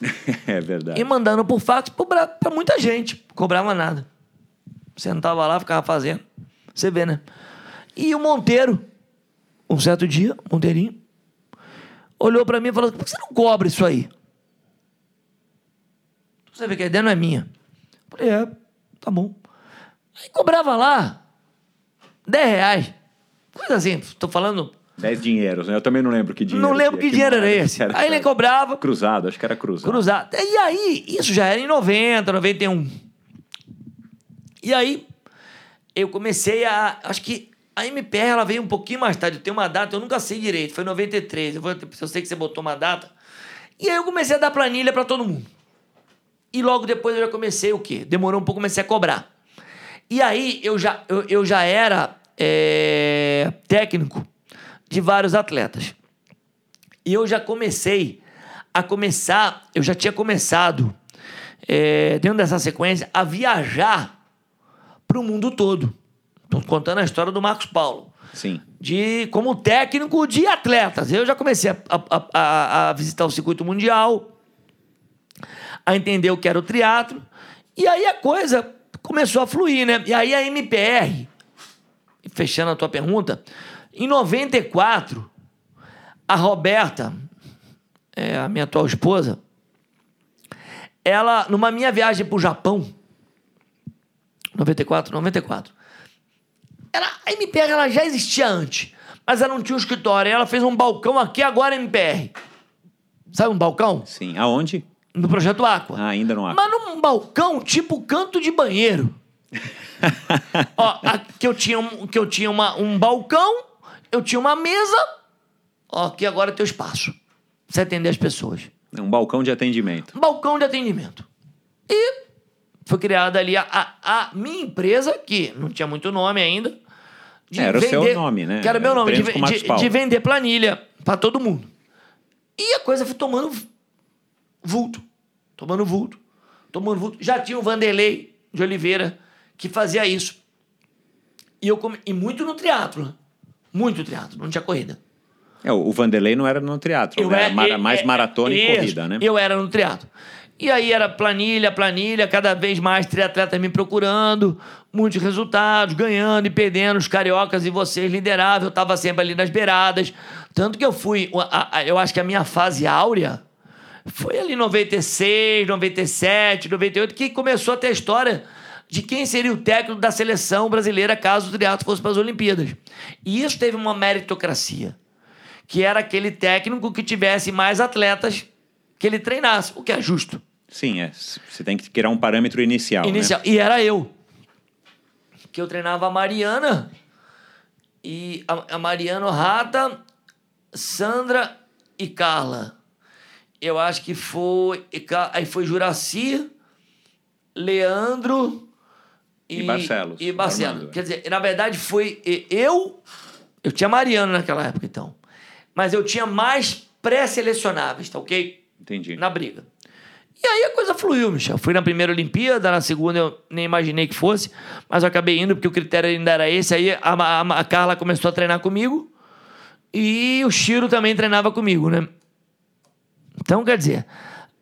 é verdade. E mandando por fax pra, pra muita gente. Cobrava nada. Sentava lá, ficava fazendo. Você vê, né? E o Monteiro, um certo dia, Monteirinho, olhou pra mim e falou: por que você não cobra isso aí? Você vê que a ideia não é minha. Falei, é, tá bom. Aí cobrava lá 10 reais. Coisa assim, tô falando 10 dinheiros, né? Eu também não lembro que dinheiro. Não lembro que, que dinheiro era esse. Era, aí ele cobrava. Cruzado, acho que era cruzado. Cruzado. E aí, isso já era em 90, 91. E aí, eu comecei a. Acho que a MPR ela veio um pouquinho mais tarde. Eu tenho uma data, eu nunca sei direito. Foi em 93. Eu, vou, eu sei que você botou uma data. E aí eu comecei a dar planilha para todo mundo. E logo depois eu já comecei o quê? Demorou um pouco, comecei a cobrar. E aí eu já, eu, eu já era é, técnico de vários atletas. E eu já comecei a começar, eu já tinha começado, é, dentro dessa sequência, a viajar para o mundo todo. Estou contando a história do Marcos Paulo. Sim. De, como técnico de atletas. Eu já comecei a, a, a, a visitar o circuito mundial, a entender o que era o triatlo. E aí a coisa começou a fluir, né? E aí a MPR, fechando a tua pergunta, em 94, a Roberta, é, a minha atual esposa, ela, numa minha viagem para o Japão, 94, 94, ela, a MPR ela já existia antes, mas ela não tinha um escritório. Ela fez um balcão aqui, agora MPR. Sabe um balcão? Sim. Aonde? No Projeto Aqua. Ah, ainda no Aqua. Mas num balcão tipo canto de banheiro. Ó, que eu tinha, um, que eu tinha uma, um balcão eu tinha uma mesa, ó, aqui agora é teu espaço. Você atender as pessoas. É um balcão de atendimento. Um balcão de atendimento. E foi criada ali a, a, a, minha empresa, que não tinha muito nome ainda. Era vender, o seu nome, né? Que era o meu nome, de, de, de, vender planilha para todo mundo. E a coisa foi tomando vulto. Tomando vulto. Tomando vulto. Já tinha o Vanderlei de Oliveira que fazia isso. E, eu come... e muito no teatro. Né? Muito triatlo, não tinha corrida. É, o Vanderlei não era no triatlo, era é, mais é, maratona e corrida, né? Eu era no triatlo. E aí era planilha, planilha, cada vez mais triatletas me procurando, muitos resultados, ganhando e perdendo, os cariocas e vocês lideravam, eu estava sempre ali nas beiradas. Tanto que eu fui, eu acho que a minha fase áurea foi ali 96, 97, 98, que começou a ter a história de quem seria o técnico da seleção brasileira caso o triatlo fosse para as Olimpíadas. E isso teve uma meritocracia, que era aquele técnico que tivesse mais atletas que ele treinasse, o que é justo. Sim, é. Você tem que criar um parâmetro inicial. Inicial. Né? E era eu. Que eu treinava a Mariana e a, a Mariana Rata, Sandra e Carla. Eu acho que foi. Aí foi Juraci, Leandro, e, e Barcelos. E Barcelos. Quer dizer, na verdade foi eu. Eu tinha Mariano naquela época, então. Mas eu tinha mais pré-selecionáveis, tá ok? Entendi. Na briga. E aí a coisa fluiu, Michel. Fui na primeira Olimpíada, na segunda eu nem imaginei que fosse, mas eu acabei indo porque o critério ainda era esse. Aí a, a, a Carla começou a treinar comigo e o Chiro também treinava comigo, né? Então, quer dizer,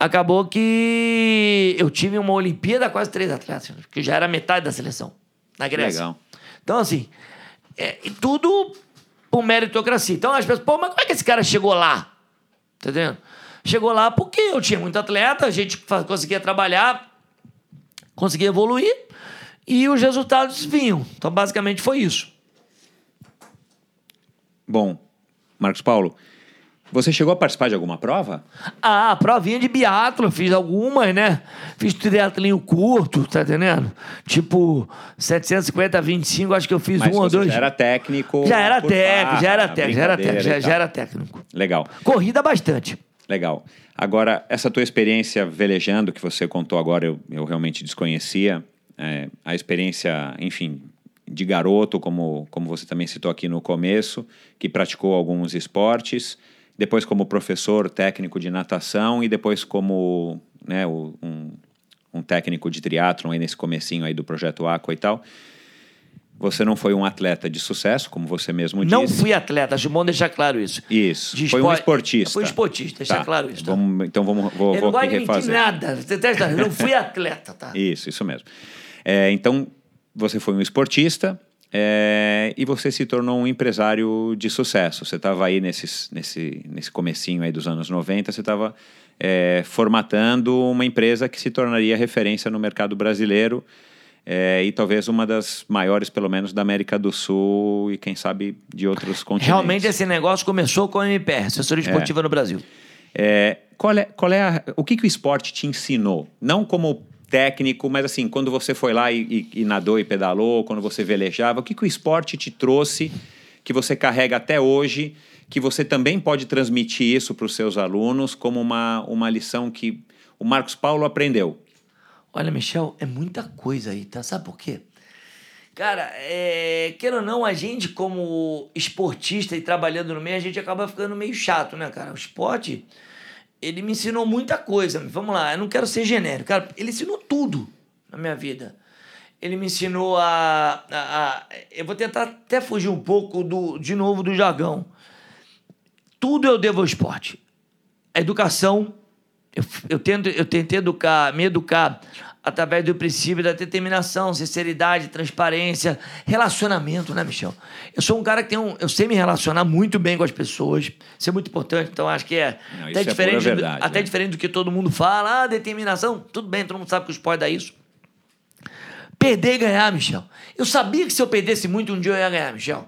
acabou que eu tive uma Olimpíada quase três atletas, que já era metade da seleção na Grécia. Legal. Então, assim, é, tudo por meritocracia. Então as pessoas, pô, mas como é que esse cara chegou lá? Tá entendendo? Chegou lá porque eu tinha muito atleta, a gente conseguia trabalhar, conseguia evoluir e os resultados vinham. Então, basicamente, foi isso. Bom, Marcos Paulo, você chegou a participar de alguma prova? Ah, provinha de biatlo, fiz algumas, né? Fiz triatlinho curto, tá entendendo? Tipo, 750, 25, acho que eu fiz Mas um ou dois. já era técnico? Já era técnico, já era técnico, já era técnico, já, já era técnico. Legal. Corrida bastante. Legal. Agora, essa tua experiência velejando que você contou agora, eu, eu realmente desconhecia. É, a experiência, enfim, de garoto, como, como você também citou aqui no começo, que praticou alguns esportes depois como professor técnico de natação e depois como né, um, um técnico de triatlon aí nesse comecinho aí do Projeto Aqua e tal. Você não foi um atleta de sucesso, como você mesmo disse. Não fui atleta, acho bom deixar claro isso. Isso. De foi um esportista. Foi um esportista, deixar tá. claro isso. Tá? Vamos, então vamos vou, eu vou não aqui refazer. nada. Eu não fui atleta, tá? Isso, isso mesmo. É, então, você foi um esportista, é, e você se tornou um empresário de sucesso. Você estava aí nesses, nesse, nesse comecinho aí dos anos 90, você estava é, formatando uma empresa que se tornaria referência no mercado brasileiro é, e talvez uma das maiores, pelo menos, da América do Sul e quem sabe de outros continentes. Realmente esse negócio começou com a MPR, assessoria esportiva é. no Brasil. É, qual é, qual é a, o que, que o esporte te ensinou? Não como técnico, mas assim, quando você foi lá e, e, e nadou e pedalou, quando você velejava, o que, que o esporte te trouxe que você carrega até hoje, que você também pode transmitir isso para os seus alunos como uma, uma lição que o Marcos Paulo aprendeu? Olha, Michel, é muita coisa aí, tá? Sabe por quê? Cara, é, queira ou não, a gente como esportista e trabalhando no meio, a gente acaba ficando meio chato, né, cara? O esporte, ele me ensinou muita coisa. Vamos lá, eu não quero ser genérico. Cara, ele ensinou tudo na minha vida. Ele me ensinou a, a, a eu vou tentar até fugir um pouco do, de novo do jargão. Tudo eu devo ao esporte. A educação, eu, eu, tento, eu tentei educar, me educar através do princípio da determinação, sinceridade, transparência, relacionamento, né, Michel? Eu sou um cara que tem um, eu sei me relacionar muito bem com as pessoas, isso é muito importante, então acho que é Não, até, é diferente, verdade, até né? diferente do que todo mundo fala, ah, determinação, tudo bem, todo mundo sabe que o esporte dá isso. Perder e ganhar, Michel. Eu sabia que se eu perdesse muito, um dia eu ia ganhar, Michel.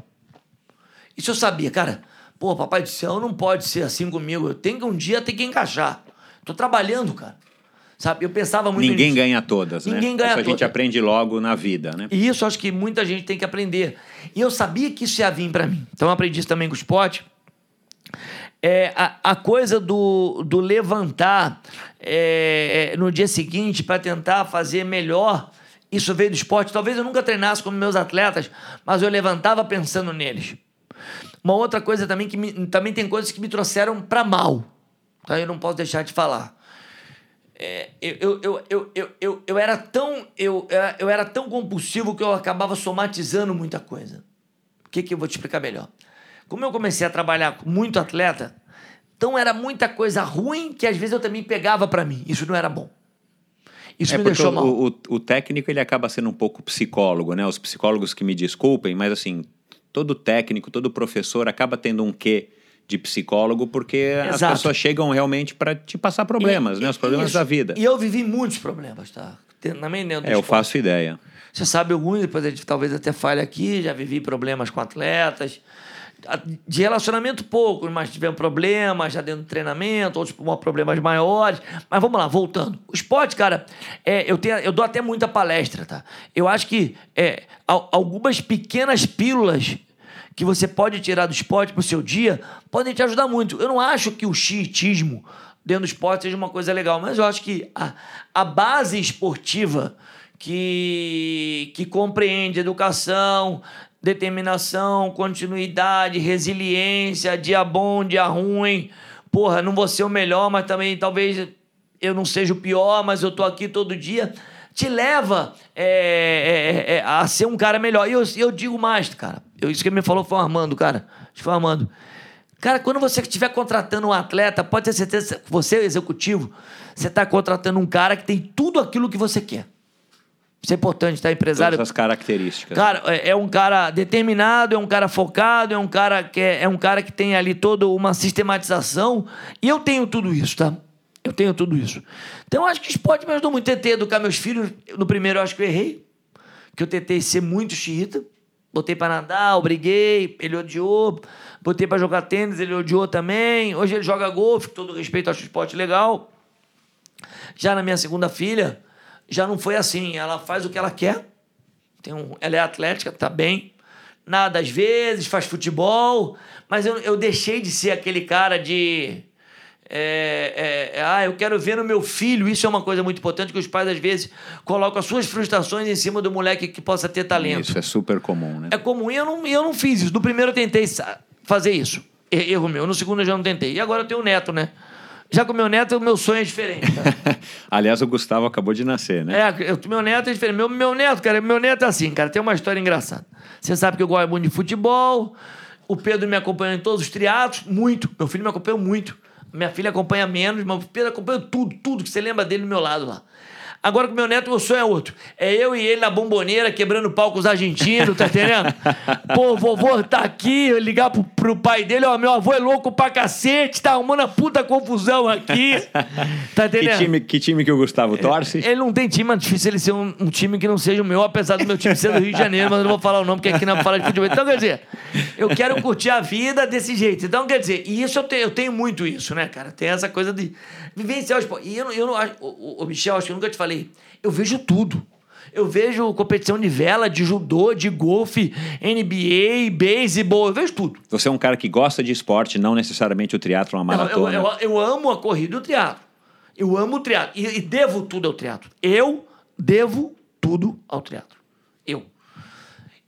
Isso eu sabia, cara. Pô, papai do céu, não pode ser assim comigo. Eu tenho que um dia ter que encaixar. Tô trabalhando, cara. Sabe? Eu pensava muito Ninguém nisso. ganha todas, Ninguém né? ganha isso a gente aprende logo na vida, né? E isso acho que muita gente tem que aprender. E eu sabia que isso ia vir para mim. Então eu aprendi isso também com o esporte. É, a, a coisa do, do levantar é, é no dia seguinte para tentar fazer melhor, isso veio do esporte. Talvez eu nunca treinasse como meus atletas, mas eu levantava pensando neles. Uma outra coisa também que me, também tem coisas que me trouxeram para mal. Tá? Eu não posso deixar de falar. É, eu, eu, eu, eu, eu, eu, era tão, eu, eu era tão compulsivo que eu acabava somatizando muita coisa. O que, que eu vou te explicar melhor? Como eu comecei a trabalhar com muito atleta, então era muita coisa ruim que às vezes eu também pegava para mim. Isso não era bom. Isso é me deixou mal. O, o, o, técnico ele acaba sendo um pouco psicólogo, né? Os psicólogos que me desculpem, mas assim, todo técnico, todo professor acaba tendo um quê de psicólogo, porque Exato. as pessoas chegam realmente para te passar problemas, e, né? Os problemas isso. da vida. E eu vivi muitos problemas, tá? Também dentro É, eu faço ideia. Você sabe alguns, depois a gente talvez até fale aqui, já vivi problemas com atletas. De relacionamento pouco, mas tivemos problemas já dentro do treinamento, outros problemas maiores. Mas vamos lá, voltando. O esporte, cara, é, eu, tenho, eu dou até muita palestra, tá? Eu acho que é, algumas pequenas pílulas que você pode tirar do esporte para o seu dia podem te ajudar muito. Eu não acho que o xiitismo dentro do esporte seja uma coisa legal, mas eu acho que a, a base esportiva que, que compreende educação, determinação, continuidade, resiliência, dia bom, dia ruim. Porra, não vou ser o melhor, mas também talvez eu não seja o pior, mas eu tô aqui todo dia te leva é, é, é, a ser um cara melhor. E eu, eu digo mais, cara. Eu, isso que ele me falou foi o Armando, cara. Foi o Armando. Cara, quando você estiver contratando um atleta, pode ter certeza que você, executivo, você está contratando um cara que tem tudo aquilo que você quer. Isso é importante, tá? Empresário. Todas as características. Cara, é, é, um cara determinado, é um cara focado, é um cara que é, é um cara que tem ali toda uma sistematização. E eu tenho tudo isso, tá? Eu tenho tudo isso. Então, acho que esporte me ajudou muito. Tentei educar meus filhos. No primeiro, eu acho que eu errei. Que eu tentei ser muito xiita. Botei para nadar, obriguei, ele odiou. Botei para jogar tênis, ele odiou também. Hoje ele joga golfe, todo respeito, acho o esporte legal. Já na minha segunda filha, já não foi assim. Ela faz o que ela quer. Tem um, ela é atlética, tá bem. Nada às vezes, faz futebol. Mas eu, eu deixei de ser aquele cara de é, é, é, ah, eu quero ver no meu filho. Isso é uma coisa muito importante que os pais, às vezes, colocam as suas frustrações em cima do moleque que possa ter talento. Isso é super comum, né? É comum e eu não, eu não fiz isso. No primeiro eu tentei fazer isso. Erro meu. No segundo eu já não tentei. E agora eu tenho um neto, né? Já com meu neto, o meu sonho é diferente. Aliás, o Gustavo acabou de nascer, né? É, eu, meu neto é diferente. Meu, meu neto, cara, meu neto é assim, cara, tem uma história engraçada. Você sabe que eu gosto muito de futebol. O Pedro me acompanhou em todos os triatos, muito. Meu filho me acompanhou muito. Minha filha acompanha menos, mas o Pedro acompanha tudo, tudo que você lembra dele do meu lado lá. Agora com meu neto, o sonho é outro. É eu e ele na bomboneira, quebrando pau com os argentinos, tá entendendo? Pô, vovô tá aqui, ligar pro, pro pai dele, ó, meu avô é louco pra cacete, tá arrumando a puta confusão aqui. Tá entendendo? Que time, que time que o Gustavo torce? Ele não tem time, é difícil ele ser um, um, time que não seja o meu, apesar do meu time ser do Rio de Janeiro, mas eu não vou falar o nome, porque aqui não fala de futebol. Então, quer dizer, eu quero curtir a vida desse jeito. Então, quer dizer, e isso eu tenho, eu tenho muito isso, né, cara? Tem essa coisa de vivenciar o esporte. E eu, eu não acho. O Michel, acho que eu nunca te falei. Eu vejo tudo. Eu vejo competição de vela, de judô, de golfe, NBA, beisebol, eu vejo tudo. Você é um cara que gosta de esporte, não necessariamente o triatlo, uma maratona. Eu, eu, eu, eu amo a corrida e o triatlo. Eu amo o triatlo. E, e devo tudo ao triatlo. Eu devo tudo ao triatlo. Eu.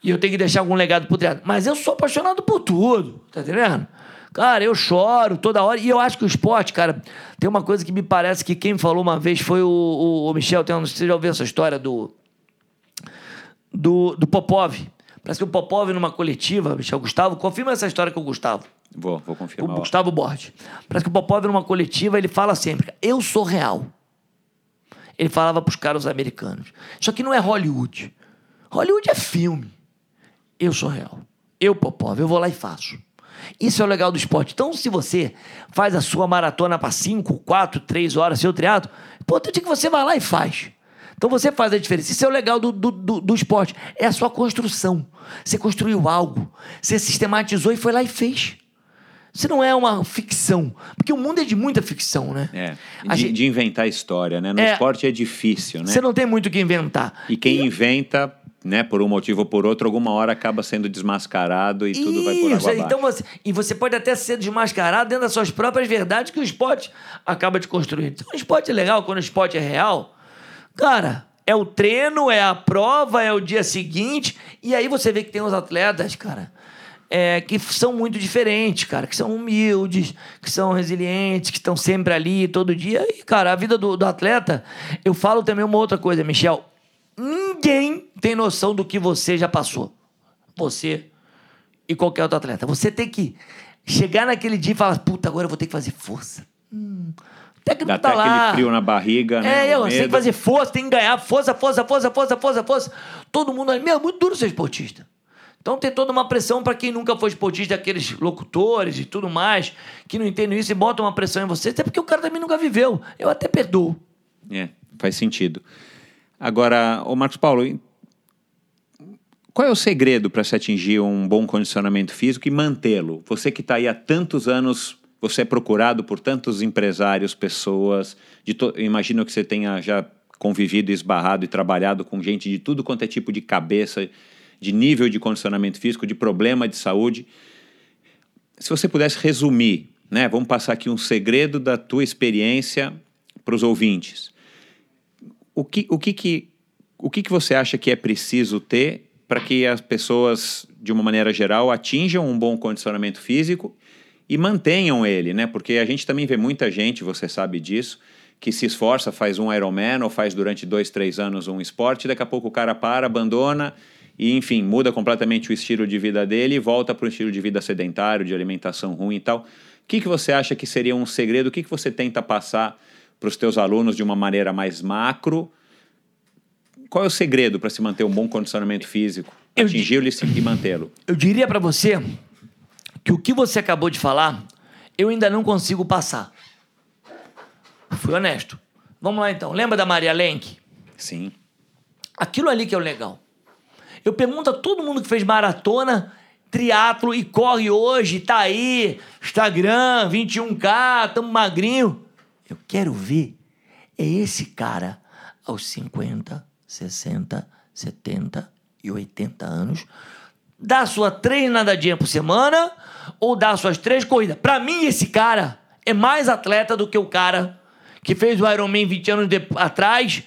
E eu tenho que deixar algum legado pro triatlo. Mas eu sou apaixonado por tudo, tá entendendo? Cara, eu choro toda hora. E eu acho que o esporte, cara, tem uma coisa que me parece que quem falou uma vez foi o, o, o Michel. Tem, não sei se você já ouviu essa história do, do, do Popov. Parece que o Popov, numa coletiva, Michel Gustavo, confirma essa história com o Gustavo. Vou, vou confirmar. O Gustavo Borges. Parece que o Popov, numa coletiva, ele fala sempre: Eu sou real. Ele falava para os caras americanos. Isso aqui não é Hollywood. Hollywood é filme. Eu sou real. Eu, Popov, eu vou lá e faço. Isso é o legal do esporte. Então, se você faz a sua maratona para 5, 4, 3 horas, seu triatlo, importante é que você vai lá e faz. Então você faz a diferença. Isso é o legal do, do, do, do, esporte. É a sua construção. Você construiu algo. Você sistematizou e foi lá e fez. Você não é uma ficção. Porque o mundo é de muita ficção, né? É. De, gente... de inventar história, né? No é, esporte é difícil, né? Você não tem muito o que inventar. E quem e... inventa né, por um motivo ou por outro, alguma hora acaba sendo desmascarado e Isso, tudo vai por água abaixo. Então você, e você pode até ser desmascarado dentro das suas próprias verdades que o esporte acaba de construir. Então, o esporte é legal quando o esporte é real. Cara, é o treino, é a prova, é o dia seguinte. E aí você vê que tem os atletas, cara, é, que são muito diferentes, cara, que são humildes, que são resilientes, que estão sempre ali todo dia. E, cara, a vida do, do atleta, eu falo também uma outra coisa, Michel Ninguém tem noção do que você já passou. Você e qualquer outro atleta. Você tem que chegar naquele dia e falar: puta, agora eu vou ter que fazer força. Hum. Até que não tá lá. aquele frio na barriga, né? É, eu, tem que fazer força, tem que ganhar força, força, força, força, força, força. Todo mundo ali. Meu, é muito duro ser esportista. Então tem toda uma pressão para quem nunca foi esportista, aqueles locutores e tudo mais, que não entendem isso e botam uma pressão em você, até porque o cara também nunca viveu. Eu até perdoo. É, faz sentido. Agora, o Marcos Paulo, qual é o segredo para se atingir um bom condicionamento físico e mantê-lo? Você que está aí há tantos anos, você é procurado por tantos empresários, pessoas. Imagino que você tenha já convivido, esbarrado e trabalhado com gente de tudo quanto é tipo de cabeça, de nível de condicionamento físico, de problema de saúde. Se você pudesse resumir, né, vamos passar aqui um segredo da tua experiência para os ouvintes o que, o que, que, o que, que você acha que é preciso ter para que as pessoas, de uma maneira geral, atinjam um bom condicionamento físico e mantenham ele, né? Porque a gente também vê muita gente, você sabe disso, que se esforça, faz um Ironman ou faz durante dois, três anos um esporte, daqui a pouco o cara para, abandona e, enfim, muda completamente o estilo de vida dele e volta para o estilo de vida sedentário, de alimentação ruim e tal. O que, que você acha que seria um segredo? O que, que você tenta passar para os teus alunos de uma maneira mais macro. Qual é o segredo para se manter um bom condicionamento físico, atingir-lo e mantê-lo? Eu diria para você que o que você acabou de falar, eu ainda não consigo passar. Fui honesto. Vamos lá então. Lembra da Maria Lenk? Sim. Aquilo ali que é o legal. Eu pergunto a todo mundo que fez maratona, triatlo e corre hoje, tá aí, Instagram, 21K, tamo magrinho. Eu quero ver é esse cara aos 50, 60, 70 e 80 anos dar sua três nadadinha por semana ou dar suas três corridas. Para mim, esse cara é mais atleta do que o cara que fez o Ironman 20 anos de, atrás.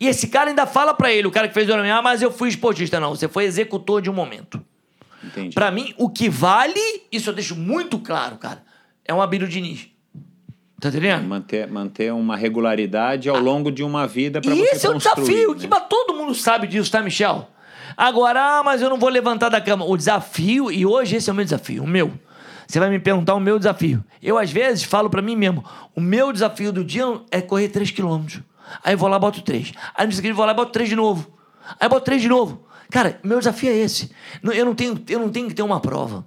E esse cara ainda fala para ele, o cara que fez o Ironman, ah, mas eu fui esportista. Não, você foi executor de um momento. Para mim, o que vale, isso eu deixo muito claro, cara, é um Abílio Diniz. Tá entendendo? Manter, manter uma regularidade ao longo de uma vida para você. Esse é o desafio, né? que todo mundo sabe disso, tá, Michel? Agora, ah, mas eu não vou levantar da cama. O desafio, e hoje esse é o meu desafio, o meu. Você vai me perguntar o meu desafio. Eu, às vezes, falo para mim mesmo: o meu desafio do dia é correr 3 quilômetros. Aí eu vou lá, boto três. Aí no seguinte eu vou lá e boto três de novo. Aí eu boto três de novo. Cara, meu desafio é esse. Eu não tenho, eu não tenho que ter uma prova.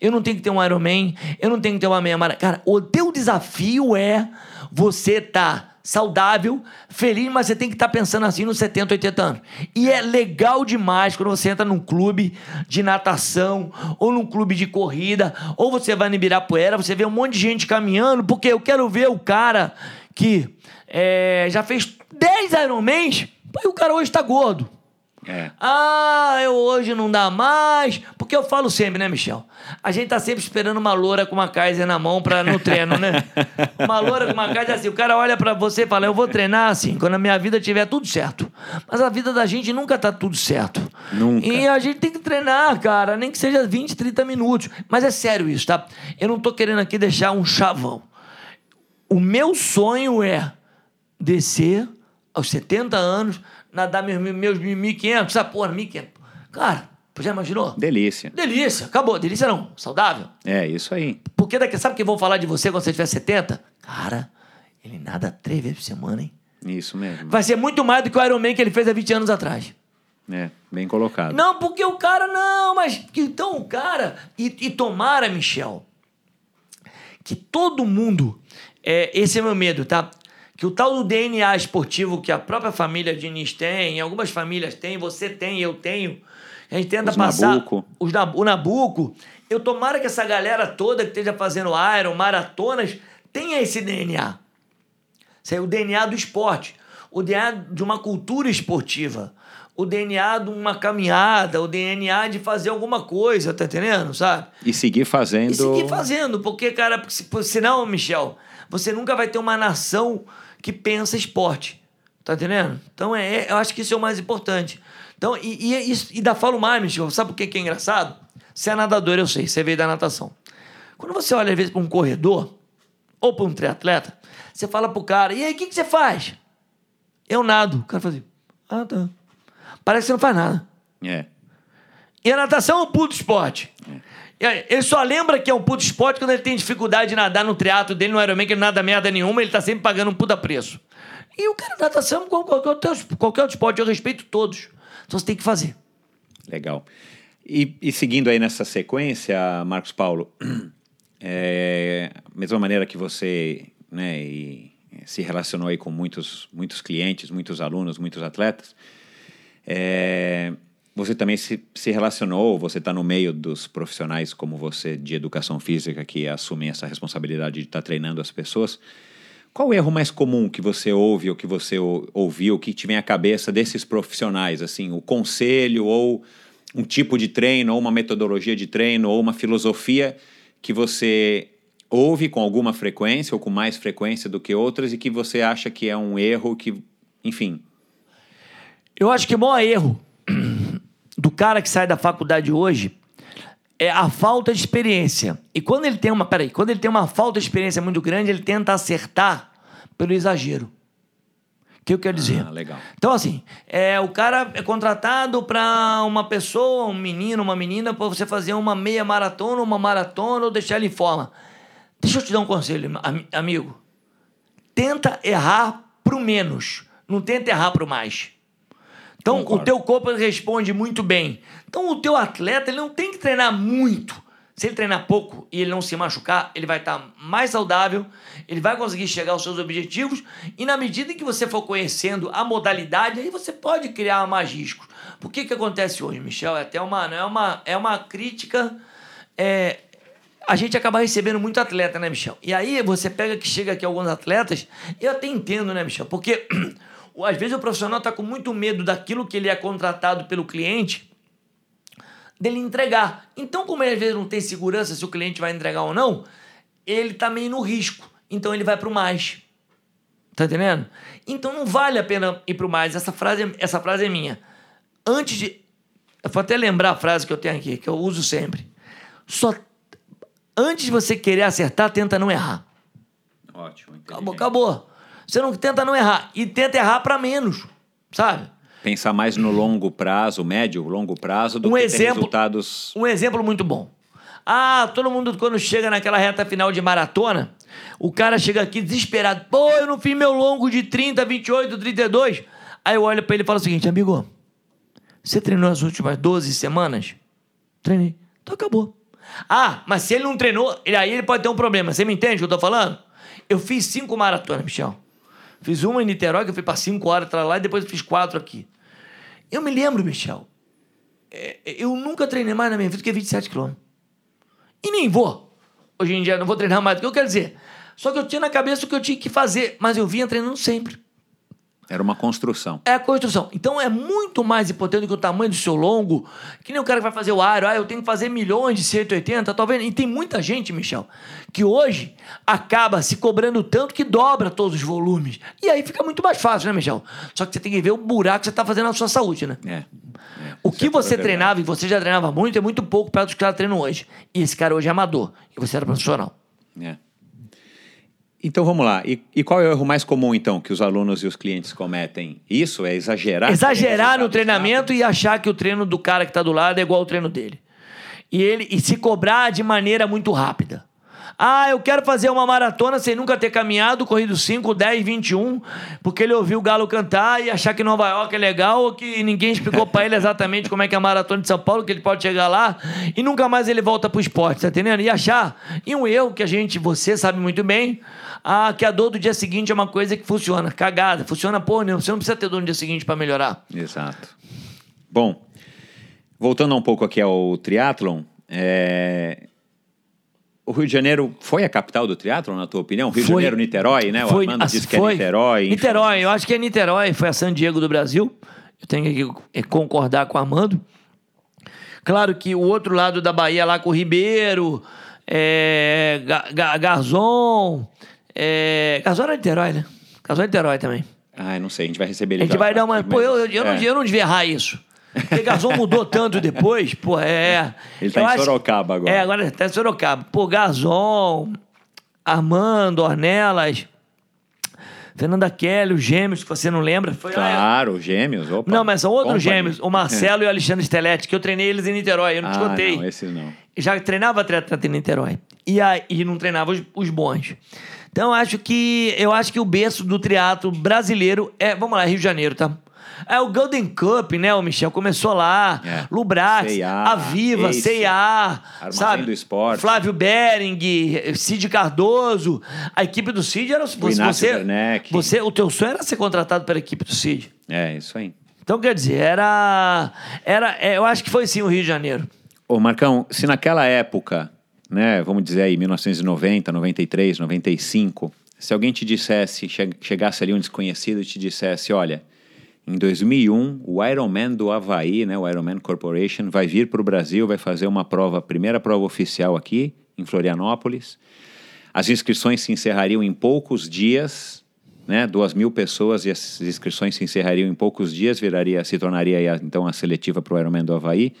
Eu não tenho que ter um Ironman. Eu não tenho que ter uma meia maratona. Cara, o teu desafio é você estar. Tá saudável, feliz, mas você tem que estar tá pensando assim nos 70, 80 anos. E é legal demais quando você entra num clube de natação, ou num clube de corrida, ou você vai no Ibirapuera, você vê um monte de gente caminhando, porque eu quero ver o cara que é, já fez 10 Ironmans, e o cara hoje está gordo. É. Ah, eu hoje não dá mais. Porque eu falo sempre, né, Michel? A gente tá sempre esperando uma loura com uma Kaiser na mão pra, no treino, né? uma loura com uma Kaiser assim. O cara olha para você e fala: Eu vou treinar assim, quando a minha vida tiver tudo certo. Mas a vida da gente nunca tá tudo certo. Nunca. E a gente tem que treinar, cara, nem que seja 20, 30 minutos. Mas é sério isso, tá? Eu não tô querendo aqui deixar um chavão. O meu sonho é descer aos 70 anos nadar meus, meus 1.500, sabe? Porra, 1.500. Cara, já imaginou? Delícia. Delícia. Acabou. Delícia não. Saudável. É, isso aí. Porque daqui, sabe que vão falar de você quando você tiver 70? Cara, ele nada três vezes por semana, hein? Isso mesmo. Vai ser muito mais do que o Iron Man que ele fez há 20 anos atrás. É, bem colocado. Não, porque o cara não, mas então o cara. E, e tomara, Michel, que todo mundo. É, esse é meu medo, tá? Que o tal do DNA esportivo que a própria família Diniz tem, algumas famílias têm, você tem, eu tenho, a gente tenta os passar. Nabuco. Os, o Nabuco. Eu tomara que essa galera toda que esteja fazendo Iron, maratonas, tenha esse DNA. Isso é o DNA do esporte. O DNA de uma cultura esportiva. O DNA de uma caminhada, o DNA de fazer alguma coisa, tá entendendo? Sabe? E seguir fazendo. E seguir fazendo, porque, cara, senão, Michel, você nunca vai ter uma nação que pensa esporte. Tá entendendo? Então, é, eu acho que isso é o mais importante. Então, e, e, e, e ainda falo mais, Michel, sabe por que, que é engraçado? Você é nadador, eu sei, você veio da natação. Quando você olha, às vezes, para um corredor ou para um triatleta, você fala pro cara, e aí, o que, que você faz? Eu nado. O cara fala assim, ah, tá. Parece que você não faz nada. É. E a natação é um puto esporte. Ele só lembra que é um puto esporte quando ele tem dificuldade de nadar no triatlo dele, no Ironman, que ele nada merda nenhuma, ele tá sempre pagando um puta preço. E o cara natação, qualquer qualquer outro esporte, eu respeito todos. Então você tem que fazer. Legal. E, e seguindo aí nessa sequência, Marcos Paulo, é, mesma maneira que você né, e, se relacionou aí com muitos, muitos clientes, muitos alunos, muitos atletas, é, você também se, se relacionou, você está no meio dos profissionais como você de educação física que assumem essa responsabilidade de estar tá treinando as pessoas. Qual o erro mais comum que você ouve ou que você ouviu, que te vem à cabeça desses profissionais? Assim, o conselho ou um tipo de treino, ou uma metodologia de treino, ou uma filosofia que você ouve com alguma frequência ou com mais frequência do que outras e que você acha que é um erro que, enfim. Eu acho que o maior erro do cara que sai da faculdade hoje é a falta de experiência. E quando ele tem uma, peraí, quando ele tem uma falta de experiência muito grande, ele tenta acertar pelo exagero. O que eu quero dizer? Ah, legal. Então, assim, é, o cara é contratado para uma pessoa, um menino, uma menina, para você fazer uma meia maratona, uma maratona ou deixar ele em forma. Deixa eu te dar um conselho, amigo. Tenta errar pro menos. Não tenta errar pro mais. Então, Concordo. o teu corpo responde muito bem. Então, o teu atleta ele não tem que treinar muito. Se ele treinar pouco e ele não se machucar, ele vai estar mais saudável, ele vai conseguir chegar aos seus objetivos e na medida em que você for conhecendo a modalidade, aí você pode criar mais riscos. Por que que acontece hoje, Michel? É até uma, é uma, é uma crítica. É, a gente acaba recebendo muito atleta, né, Michel? E aí você pega que chega aqui alguns atletas, eu até entendo, né, Michel? Porque às vezes o profissional está com muito medo daquilo que ele é contratado pelo cliente, dele entregar. Então, como ele às vezes não tem segurança se o cliente vai entregar ou não, ele está meio no risco. Então ele vai para o mais. Tá entendendo? Então não vale a pena ir para o mais. Essa frase, essa frase é minha. Antes de. Eu vou até lembrar a frase que eu tenho aqui, que eu uso sempre. Só. Antes de você querer acertar, tenta não errar. Ótimo. Acabou, acabou. Você não tenta não errar. E tenta errar para menos, sabe? Pensar mais no longo prazo, médio, longo prazo, do um que exemplo, resultados. Um exemplo muito bom. Ah, todo mundo quando chega naquela reta final de maratona, O cara chega aqui desesperado. Pô, eu não fiz meu longo de 30, 28, 32. Aí eu olho para ele e falo o seguinte, amigo, você treinou as últimas 12 semanas? Treinei. Então acabou. Ah, mas se ele não treinou, aí ele pode ter um problema. Você me entende o que eu tô falando? Eu fiz cinco maratonas, Michel. Fiz uma em Niterói, que eu fui para cinco horas pra lá, e depois eu fiz quatro aqui. Eu me lembro, Michel, é, eu nunca treinei mais na minha vida do que 27 quilômetros. E nem vou. Hoje em dia não vou treinar mais do que eu quero dizer. Só que eu tinha na cabeça o que eu tinha que fazer, mas eu vinha treinando sempre. Era uma construção. É a construção. Então é muito mais importante do que o tamanho do seu longo, que nem o cara que vai fazer o aero, ah, eu tenho que fazer milhões de 180, tá vendo? E tem muita gente, Michel, que hoje acaba se cobrando tanto que dobra todos os volumes. E aí fica muito mais fácil, né, Michel? Só que você tem que ver o buraco que você está fazendo na sua saúde, né? É. é. O que você treinava e você já treinava muito é muito pouco perto do que ela treina hoje. E esse cara hoje é amador. E você era profissional. É. Então vamos lá. E, e, qual é o erro mais comum, então, que os alunos e os clientes cometem? Isso é exagerar? Exagerar no treinamento e achar que o treino do cara que está do lado é igual ao treino dele. E ele e se cobrar de maneira muito rápida. Ah, eu quero fazer uma maratona sem nunca ter caminhado, corrido 5, 10, 21, porque ele ouviu o Galo cantar e achar que Nova York é legal, ou que ninguém explicou para ele exatamente como é que é a maratona de São Paulo, que ele pode chegar lá e nunca mais ele volta pro esporte, tá entendendo? E achar, e um erro que a gente, você sabe muito bem, ah, que a dor do dia seguinte é uma coisa que funciona. Cagada. Funciona, pô, né? você não precisa ter dor no dia seguinte para melhorar. Exato. Bom, voltando um pouco aqui ao triatlon, é... o Rio de Janeiro foi a capital do triatlon, na tua opinião? Rio foi, de Janeiro, Niterói, né? O foi, Armando disse que é Niterói. Enfim. Niterói, eu acho que é Niterói, foi a San Diego do Brasil. Eu tenho que é, concordar com o Armando. Claro que o outro lado da Bahia, lá com o Ribeiro, é, Garzon, é, Casório é Niterói, né? Casório é Niterói também. Ah, não sei, a gente vai receber ele A gente vai dar uma. Pô, eu, eu, eu, não, eu não devia errar isso. Porque Gazon mudou tanto depois, pô, é. Ele tá em acho, Sorocaba agora. É, agora tá em Sorocaba. Pô, Gazon, Armando, Ornelas, Fernanda Kelly, os gêmeos, que você não lembra. Foi, claro, os gêmeos. Opa. Não, mas são outros Company. gêmeos, o Marcelo e o Alexandre Stelletti, que eu treinei eles em Niterói, eu não ah, te contei. Não, esse não. Já treinava atleta em Niterói. E, aí, e não treinava os, os bons. Então acho que eu acho que o berço do triatlo brasileiro é, vamos lá, Rio de Janeiro, tá? É o Golden Cup, né, o Michel? Começou lá. É. Lubrax, a Viva, C&A, sabe? do Esporte. Flávio Bering, Cid Cardoso. A equipe do Cid era... Você, você, você, o teu sonho era ser contratado pela equipe do Cid. É, isso aí. Então, quer dizer, era... era é, eu acho que foi sim o Rio de Janeiro. Ô, Marcão, se naquela época né, vamos dizer aí 1990, 93, 95, se alguém te dissesse, chegasse ali um desconhecido e te dissesse, olha, em 2001 o Ironman do Havaí, né, o Ironman Corporation, vai vir para o Brasil, vai fazer uma prova, primeira prova oficial aqui em Florianópolis. As inscrições se encerrariam em poucos dias, né, duas mil pessoas e as inscrições se encerrariam em poucos dias, viraria, se tornaria então a seletiva para o Ironman do Havaí.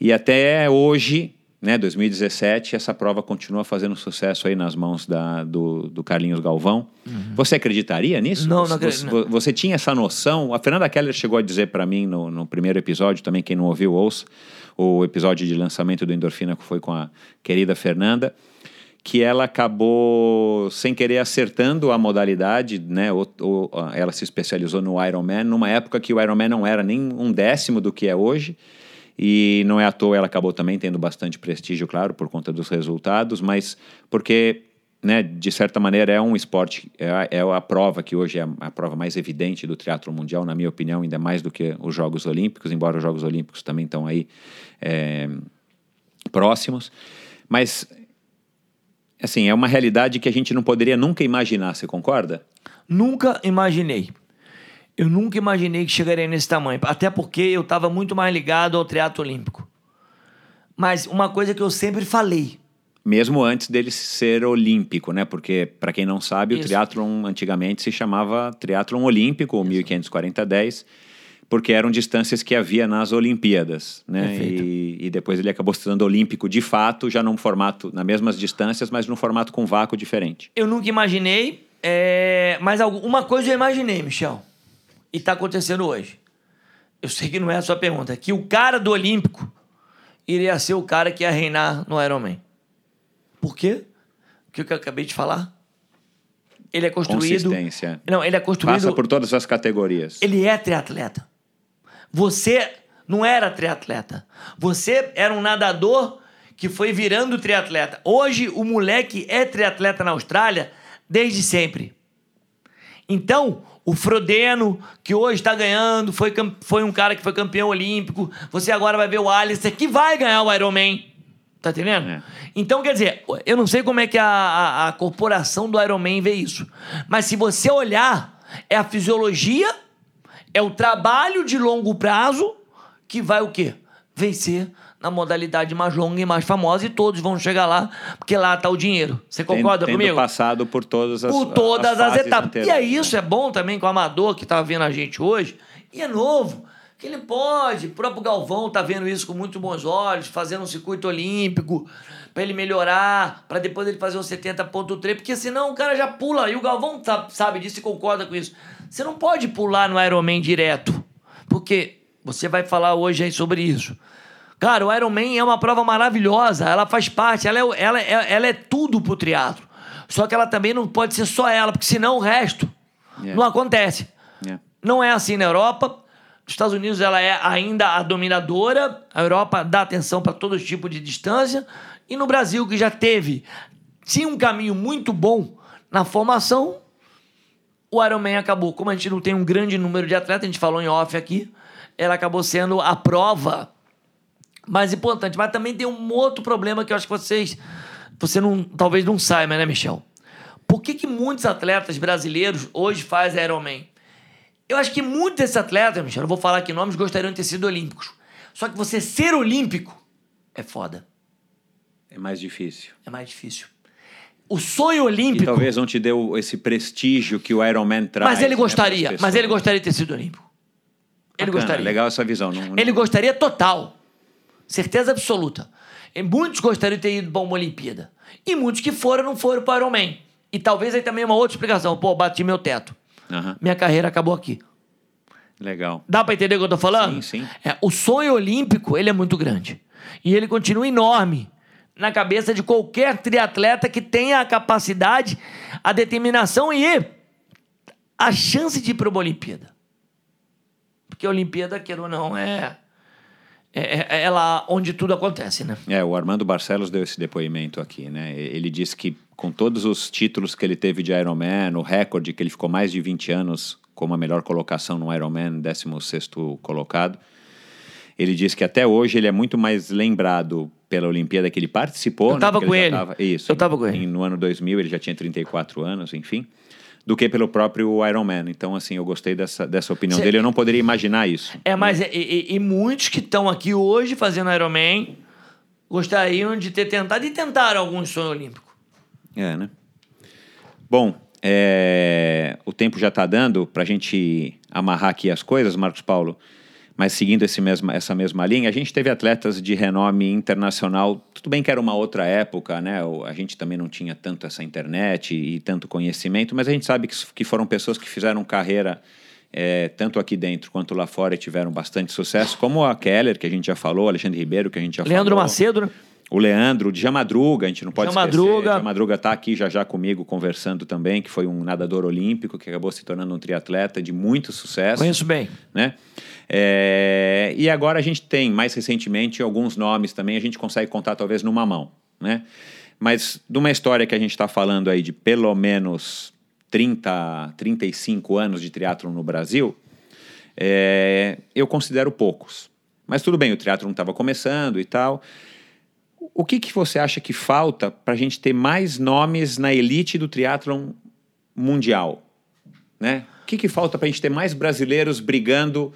E até hoje né, 2017, essa prova continua fazendo sucesso aí nas mãos da, do, do Carlinhos Galvão. Uhum. Você acreditaria nisso? Não, não acredito. Você, você, tinha essa noção? A Fernanda Keller chegou a dizer para mim no, no, primeiro episódio, também quem não ouviu, ouça, o episódio de lançamento do Endorfina que foi com a querida Fernanda, que ela acabou sem querer acertando a modalidade, né? Ou, ou, ela se especializou no Ironman numa época que o Ironman não era nem um décimo do que é hoje e não é à toa ela acabou também tendo bastante prestígio, claro, por conta dos resultados, mas porque, né, de certa maneira, é um esporte, é a, é a prova que hoje é a, prova mais evidente do teatro mundial, na minha opinião, ainda mais do que os Jogos Olímpicos, embora os Jogos Olímpicos também estão aí é, próximos. Mas, assim, é uma realidade que a gente não poderia nunca imaginar, você concorda? Nunca imaginei. Eu nunca imaginei que chegaria nesse tamanho, até porque eu estava muito mais ligado ao teatro olímpico. Mas uma coisa que eu sempre falei. Mesmo antes dele ser olímpico, né? Porque, para quem não sabe, Isso. o triatlon antigamente se chamava triatlon olímpico, 1540-10, porque eram distâncias que havia nas Olimpíadas, né? E, e, depois ele acabou se tornando olímpico de fato, já num formato, nas mesmas distâncias, mas num formato com vácuo diferente. Eu nunca imaginei, é... mas uma coisa eu imaginei, Michel e está acontecendo hoje. Eu sei que não é a sua pergunta, é que o cara do Olímpico iria ser o cara que ia reinar no Ironman. Por quê? O que eu acabei de falar? Ele é construído. Consistência. Não, ele é construído. Passa por todas as categorias. Ele é triatleta. Você não era triatleta. Você era um nadador que foi virando triatleta. Hoje o moleque é triatleta na Austrália desde sempre. Então, o Frodeno, que hoje está ganhando, foi, foi um cara que foi campeão olímpico. Você agora vai ver o Alistair, que vai ganhar o Ironman. Tá entendendo? É. Então, quer dizer, eu não sei como é que a, a, a corporação do Ironman vê isso. Mas se você olhar, é a fisiologia, é o trabalho de longo prazo que vai o quê? Vencer na modalidade mais longa e mais famosa e todos vão chegar lá, porque lá está o dinheiro. Você concorda tendo, comigo? passado por todas as Por todas as, as etapas. Inteiras. E é isso, é bom também com o amador que está vendo a gente hoje, e é novo, que ele pode, o próprio Galvão está vendo isso com muito bons olhos, fazendo um circuito olímpico, para ele melhorar, para depois ele fazer um 70.3, porque senão o cara já pula, e o Galvão sabe disso e concorda com isso. Você não pode pular no Ironman direto, porque você vai falar hoje aí sobre isso. Cara, o Ironman é uma prova maravilhosa, ela faz parte, ela é, ela é, ela é tudo pro triatlo. Só que ela também não pode ser só ela, porque senão o resto yeah. não acontece. Yeah. Não é assim na Europa. Nos Estados Unidos ela é ainda a dominadora. A Europa dá atenção para todo tipo de distância. E no Brasil, que já teve, tinha um caminho muito bom na formação, o Ironman acabou. Como a gente não tem um grande número de atletas, a gente falou em off aqui, ela acabou sendo a prova mais importante. Mas também tem um outro problema que eu acho que vocês. Você não, talvez não saiba, né, Michel? Por que, que muitos atletas brasileiros hoje fazem Ironman? Eu acho que muitos desses atletas, Michel, não vou falar aqui nomes, gostariam de ter sido olímpicos. Só que você ser olímpico é foda. É mais difícil. É mais difícil. O sonho olímpico. E talvez não te deu esse prestígio que o Ironman traz. Mas ele né, gostaria. Né, mas ele gostaria de ter sido olímpico. Ele Bacana, gostaria. Legal essa visão. Não, não... Ele gostaria total. Certeza absoluta. E muitos gostariam de ter ido para uma Olimpíada. E muitos que foram não foram para o Ironman. E talvez aí também uma outra explicação. Pô, bati meu teto. Uhum. Minha carreira acabou aqui. Legal. Dá para entender o que eu tô falando? Sim, sim. É, o sonho olímpico, ele é muito grande. E ele continua enorme na cabeça de qualquer triatleta que tenha a capacidade, a determinação e a chance de ir para uma Olimpíada. Porque a Olimpíada, queira ou não, é é, é, é, lá onde tudo acontece, né? É, o Armando Barcelos deu esse depoimento aqui, né? Ele disse que com todos os títulos que ele teve de Ironman, o recorde que ele ficou mais de 20 anos como a melhor colocação no Ironman, 16º colocado, ele disse que até hoje ele é muito mais lembrado pela Olimpíada que ele participou. Eu estava né? com ele. Tava, isso. Eu estava com ele. No ano 2000 ele já tinha 34 anos, enfim do que pelo próprio Iron Man. Então, assim, eu gostei dessa, dessa opinião Cê... dele. Eu não poderia imaginar isso. É, mas e, e, e muitos que estão aqui hoje fazendo Iron Man gostariam de ter tentado e tentaram algum sonho olímpico. É, né? Bom, é... o tempo já está dando para a gente amarrar aqui as coisas, Marcos Paulo. Mas seguindo esse mesma, essa mesma linha, a gente teve atletas de renome internacional. Tudo bem que era uma outra época, né? A gente também não tinha tanto essa internet e tanto conhecimento, mas a gente sabe que, que foram pessoas que fizeram carreira é, tanto aqui dentro quanto lá fora e tiveram bastante sucesso, como a Keller, que a gente já falou, Alexandre Ribeiro, que a gente já Leandro falou. Macedo, né? O Leandro, de Jamadruga, a gente não pode Jamadruga. esquecer. Jamadruga está aqui já já comigo conversando também, que foi um nadador olímpico que acabou se tornando um triatleta de muito sucesso. Conheço bem. Né? É, e agora a gente tem, mais recentemente, alguns nomes também, a gente consegue contar talvez numa mão, né? Mas de uma história que a gente está falando aí de pelo menos 30, 35 anos de triatlon no Brasil, é, eu considero poucos. Mas tudo bem, o triatlon estava começando e tal. O que, que você acha que falta para a gente ter mais nomes na elite do triatlon mundial? Né? O que, que falta para a gente ter mais brasileiros brigando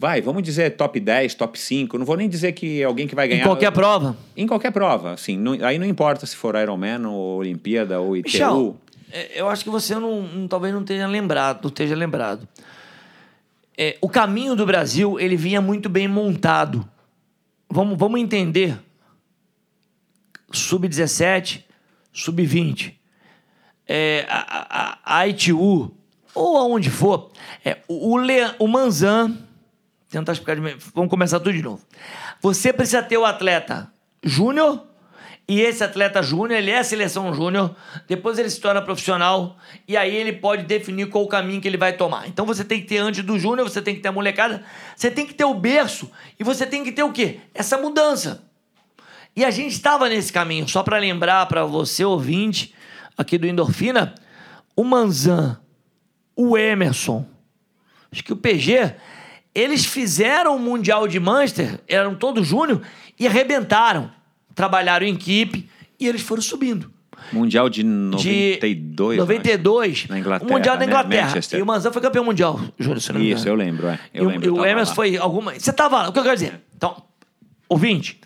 Vai, vamos dizer top 10, top 5. Não vou nem dizer que alguém que vai ganhar. Em qualquer prova. Em qualquer prova, assim. Não, aí não importa se for Ironman ou Olimpíada ou ITU. Michel, é, eu acho que você não, não, talvez não tenha lembrado, não esteja lembrado. É, o caminho do Brasil, ele vinha muito bem montado. Vamos, vamos entender. Sub-17, sub-20. É, a, a, a ITU, ou aonde for. É, o, o, Le, o Manzan tentar explicar de Vamos começar tudo de novo. Você precisa ter o atleta júnior E esse atleta júnior, ele é seleção júnior, depois ele se torna profissional e aí ele pode definir qual o caminho que ele vai tomar. Então você tem que ter antes do júnior, você tem que ter a molecada, você tem que ter o berço e você tem que ter o quê? Essa mudança. E a gente estava nesse caminho, só para lembrar para você ouvinte aqui do Endorfina, o Manzan, o Emerson, acho que o PG, eles fizeram o Mundial de Manchester, eram todos júnior e arrebentaram trabalharam em equipe e eles foram subindo. Mundial de 92. De 92. Na Inglaterra. O Mundial da né? Inglaterra. Manchester. E o Manzan foi campeão mundial, Júlio, se não me Isso, engano. eu lembro, é. Eu e o- lembro, e o tava Emerson lá. foi alguma. Você tava lá, o que eu quero dizer? Então, ouvinte,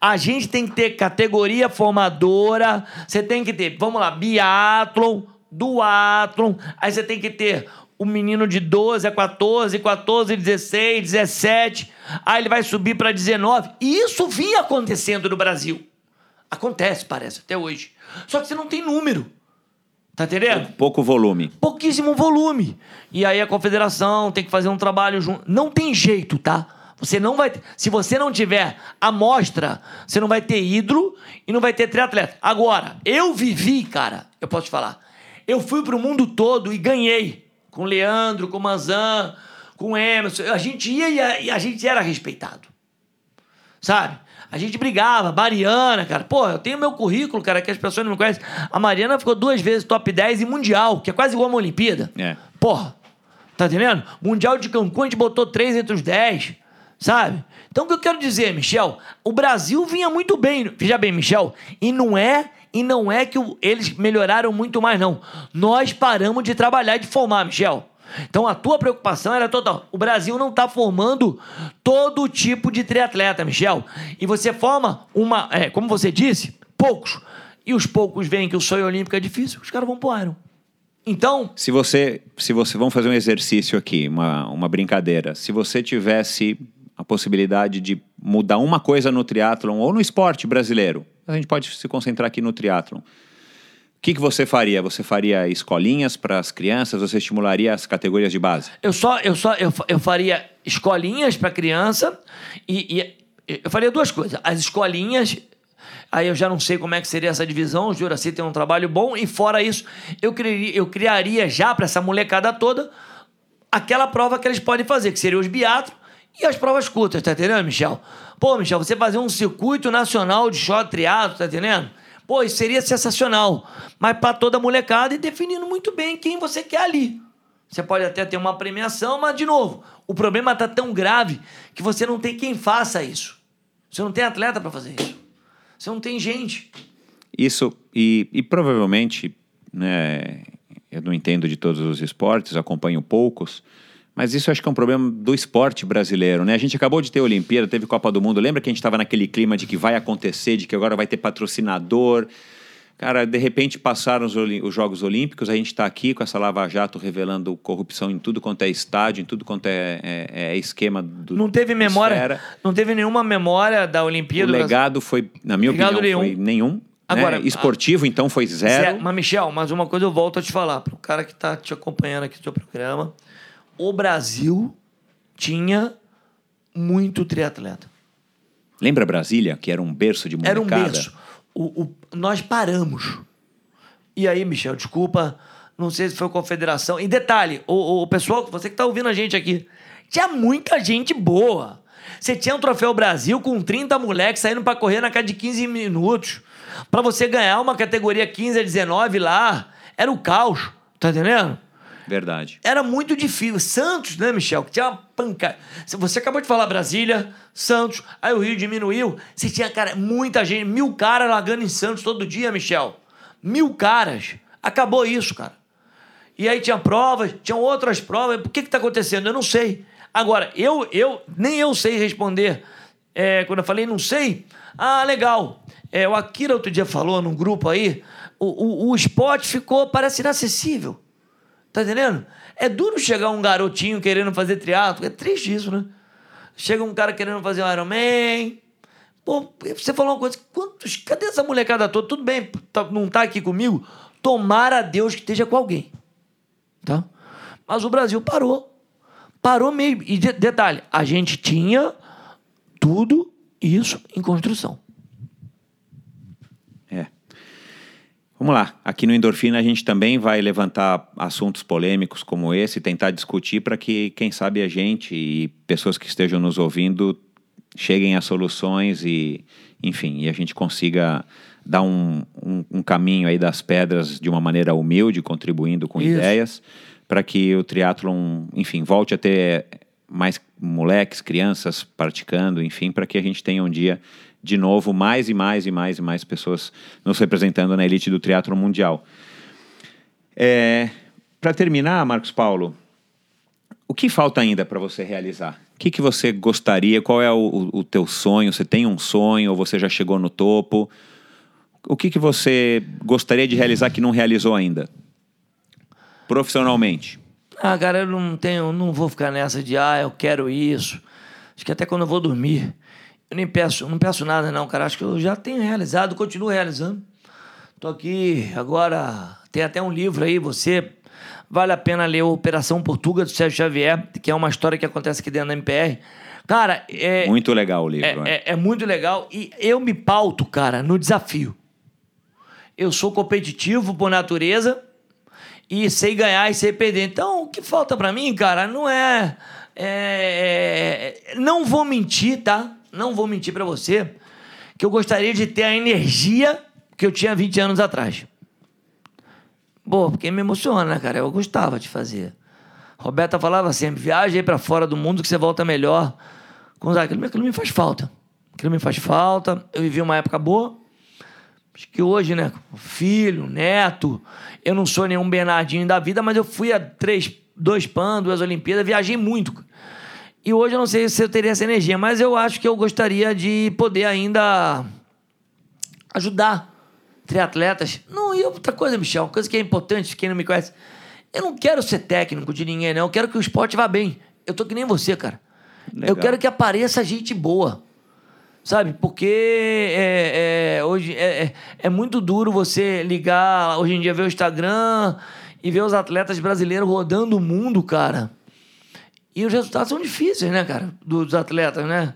a gente tem que ter categoria formadora, você tem que ter, vamos lá, biatlon, duatlon, aí você tem que ter o menino de 12 a 14, 14, 16, 17, aí ele vai subir para 19. E isso vinha acontecendo no Brasil. Acontece, parece, até hoje. Só que você não tem número. Tá entendendo? Pouco volume. pouquíssimo volume. E aí a confederação tem que fazer um trabalho junto. Não tem jeito, tá? Você não vai ter. Se você não tiver amostra, você não vai ter hidro e não vai ter triatleta. Agora, eu vivi, cara, eu posso te falar. Eu fui pro mundo todo e ganhei. Com o Leandro, com o Manzan, com o Emerson. A gente ia e a, e a gente era respeitado. Sabe? A gente brigava, Mariana, cara. Pô, eu tenho meu currículo, cara, que as pessoas não me conhecem. A Mariana ficou duas vezes top 10 em Mundial, que é quase igual a uma Olimpíada. É. Porra, tá entendendo? Mundial de Cancún, a gente botou três entre os 10, sabe? Então o que eu quero dizer, Michel? O Brasil vinha muito bem. Veja bem, Michel, e não é. E não é que eles melhoraram muito mais, não. Nós paramos de trabalhar e de formar, Michel. Então a tua preocupação era total. O Brasil não está formando todo tipo de triatleta, Michel. E você forma uma, é, como você disse, poucos. E os poucos veem que o sonho olímpico é difícil, os caras vão pro Iron. Então, Se você, se você, vamos fazer um exercício aqui, uma, uma brincadeira. Se você tivesse a possibilidade de mudar uma coisa no triatlon ou no esporte brasileiro, a gente pode se concentrar aqui no triatlon. O que, que você faria? Você faria escolinhas para as crianças? Você estimularia as categorias de base? Eu só, eu só, eu, eu faria escolinhas para criança e, e eu faria duas coisas. As escolinhas, aí eu já não sei como é que seria essa divisão. O Juraci tem um trabalho bom e fora isso, eu criaria, eu criaria já para essa molecada toda aquela prova que eles podem fazer, que seria os biatro e as provas curtas, tá entendendo, Michel? Pô, Michel, você fazer um circuito nacional de short triatlo, tá entendendo? Pô, isso seria sensacional. Mas para toda molecada e definindo muito bem quem você quer ali. Você pode até ter uma premiação, mas, de novo, o problema está tão grave que você não tem quem faça isso. Você não tem atleta para fazer isso. Você não tem gente. Isso, e, e provavelmente, né, eu não entendo de todos os esportes, acompanho poucos, mas isso acho que é um problema do esporte brasileiro, né? A gente acabou de ter Olimpíada, teve Copa do Mundo, lembra que a gente estava naquele clima de que vai acontecer, de que agora vai ter patrocinador. Cara, de repente passaram os, os Jogos Olímpicos, a gente está aqui com essa lava-jato revelando corrupção em tudo quanto é estádio, em tudo quanto é, é- é esquema do Não teve memória, esfera. não teve nenhuma memória da O Olimpíada. Brasil. legado foi, na minha opinião, foi nenhum. nenhum. Agora, né? Esportivo, então, foi zero. Mas, Michel, mas uma coisa eu volto a te falar, para o cara que está te acompanhando aqui no seu programa. O Brasil tinha muito triatleta. Lembra Brasília, que era um berço de Era molecada? um berço. O, o- nós paramos. E aí, Michel, desculpa, não sei se foi confederação. E detalhe, o, o- pessoal, você que está ouvindo a gente aqui, tinha muita gente boa. Você tinha um troféu Brasil com 30 moleques saindo para correr na cada de 15 minutos. Para você ganhar uma categoria 15 a 19 lá, era o caos. Tá entendendo? Verdade. era muito difícil. Santos, né, Michel? Que tinha uma pancada. Você acabou de falar Brasília, Santos, aí o Rio diminuiu. Você tinha, cara, muita gente, mil caras largando em Santos todo dia, Michel. Mil caras. Acabou isso, cara. E aí tinha provas, tinham outras provas. Por que que tá acontecendo? Eu não sei. Agora, eu, eu nem eu sei responder. É, quando eu falei não sei, ah, legal. É, o Akira outro dia falou num grupo aí, o, o, o esporte ficou, parece inacessível. Tá entendendo? É duro chegar um garotinho querendo fazer triatlo, é triste isso, né? Chega um cara querendo fazer um Ironman. Pô, você falou uma coisa, quantos, cadê essa molecada toda? Tudo bem, tá- não tá aqui comigo? Tomara a Deus que esteja com alguém. Tá? Mas o Brasil parou. Parou mesmo. E de- detalhe, a gente tinha tudo isso em construção. Vamos lá. Aqui no Endorfina a gente também vai levantar assuntos polêmicos como esse, tentar discutir para que, quem sabe, a gente e pessoas que estejam nos ouvindo cheguem a soluções e, enfim, e a gente consiga dar um, um, um caminho aí das pedras de uma maneira humilde, contribuindo com Isso. ideias, para que o triatlon, enfim, volte a ter mais moleques, crianças praticando, enfim, para que a gente tenha um dia de novo mais e mais e mais e mais pessoas nos representando na elite do teatro mundial. É, para terminar, Marcos Paulo, o que falta ainda para você realizar? O que, que você gostaria? Qual é o, o, teu sonho? Você tem um sonho ou você já chegou no topo? O que, que você gostaria de realizar que não realizou ainda? Profissionalmente. Ah, cara, eu não tenho, não vou ficar nessa de ah, eu quero isso. Acho que até quando eu vou dormir, eu nem peço, não peço nada, não, cara. Acho que eu já tenho realizado, continuo realizando. Tô aqui agora. Tem até um livro aí, você. Vale a pena ler Operação Portuga do Sérgio Xavier, que é uma história que acontece aqui dentro da MPR. Cara, é. Muito legal o livro. É, é, é muito legal. E eu me pauto, cara, no desafio. Eu sou competitivo por natureza e sei ganhar e sei perder. Então, o que falta para mim, cara, não é, é, é. Não vou mentir, tá? Não vou mentir para você, que eu gostaria de ter a energia que eu tinha 20 anos atrás. Pô, porque me emociona, né, cara? Eu gostava de fazer. Roberta falava sempre: viaje aí para fora do mundo que você volta melhor. Com aquilo, aquilo me faz falta. Aquilo me faz falta. Eu vivi uma época boa. Acho que hoje, né? Filho, neto. Eu não sou nenhum Bernardinho da vida, mas eu fui a três, dois PAN, duas Olimpíadas, viajei muito. E hoje eu não sei se eu teria essa energia, mas eu acho que eu gostaria de poder ainda ajudar triatletas. Não, e outra coisa, Michel, uma coisa que é importante, quem não me conhece. Eu não quero ser técnico de ninguém, não. Eu quero que o esporte vá bem. Eu tô que nem você, cara. Legal. Eu quero que apareça gente boa. Sabe? Porque é, é, hoje é, é, é muito duro você ligar, hoje em dia, ver o Instagram e ver os atletas brasileiros rodando o mundo, cara. E os resultados são difíceis, né, cara? Dos atletas, né?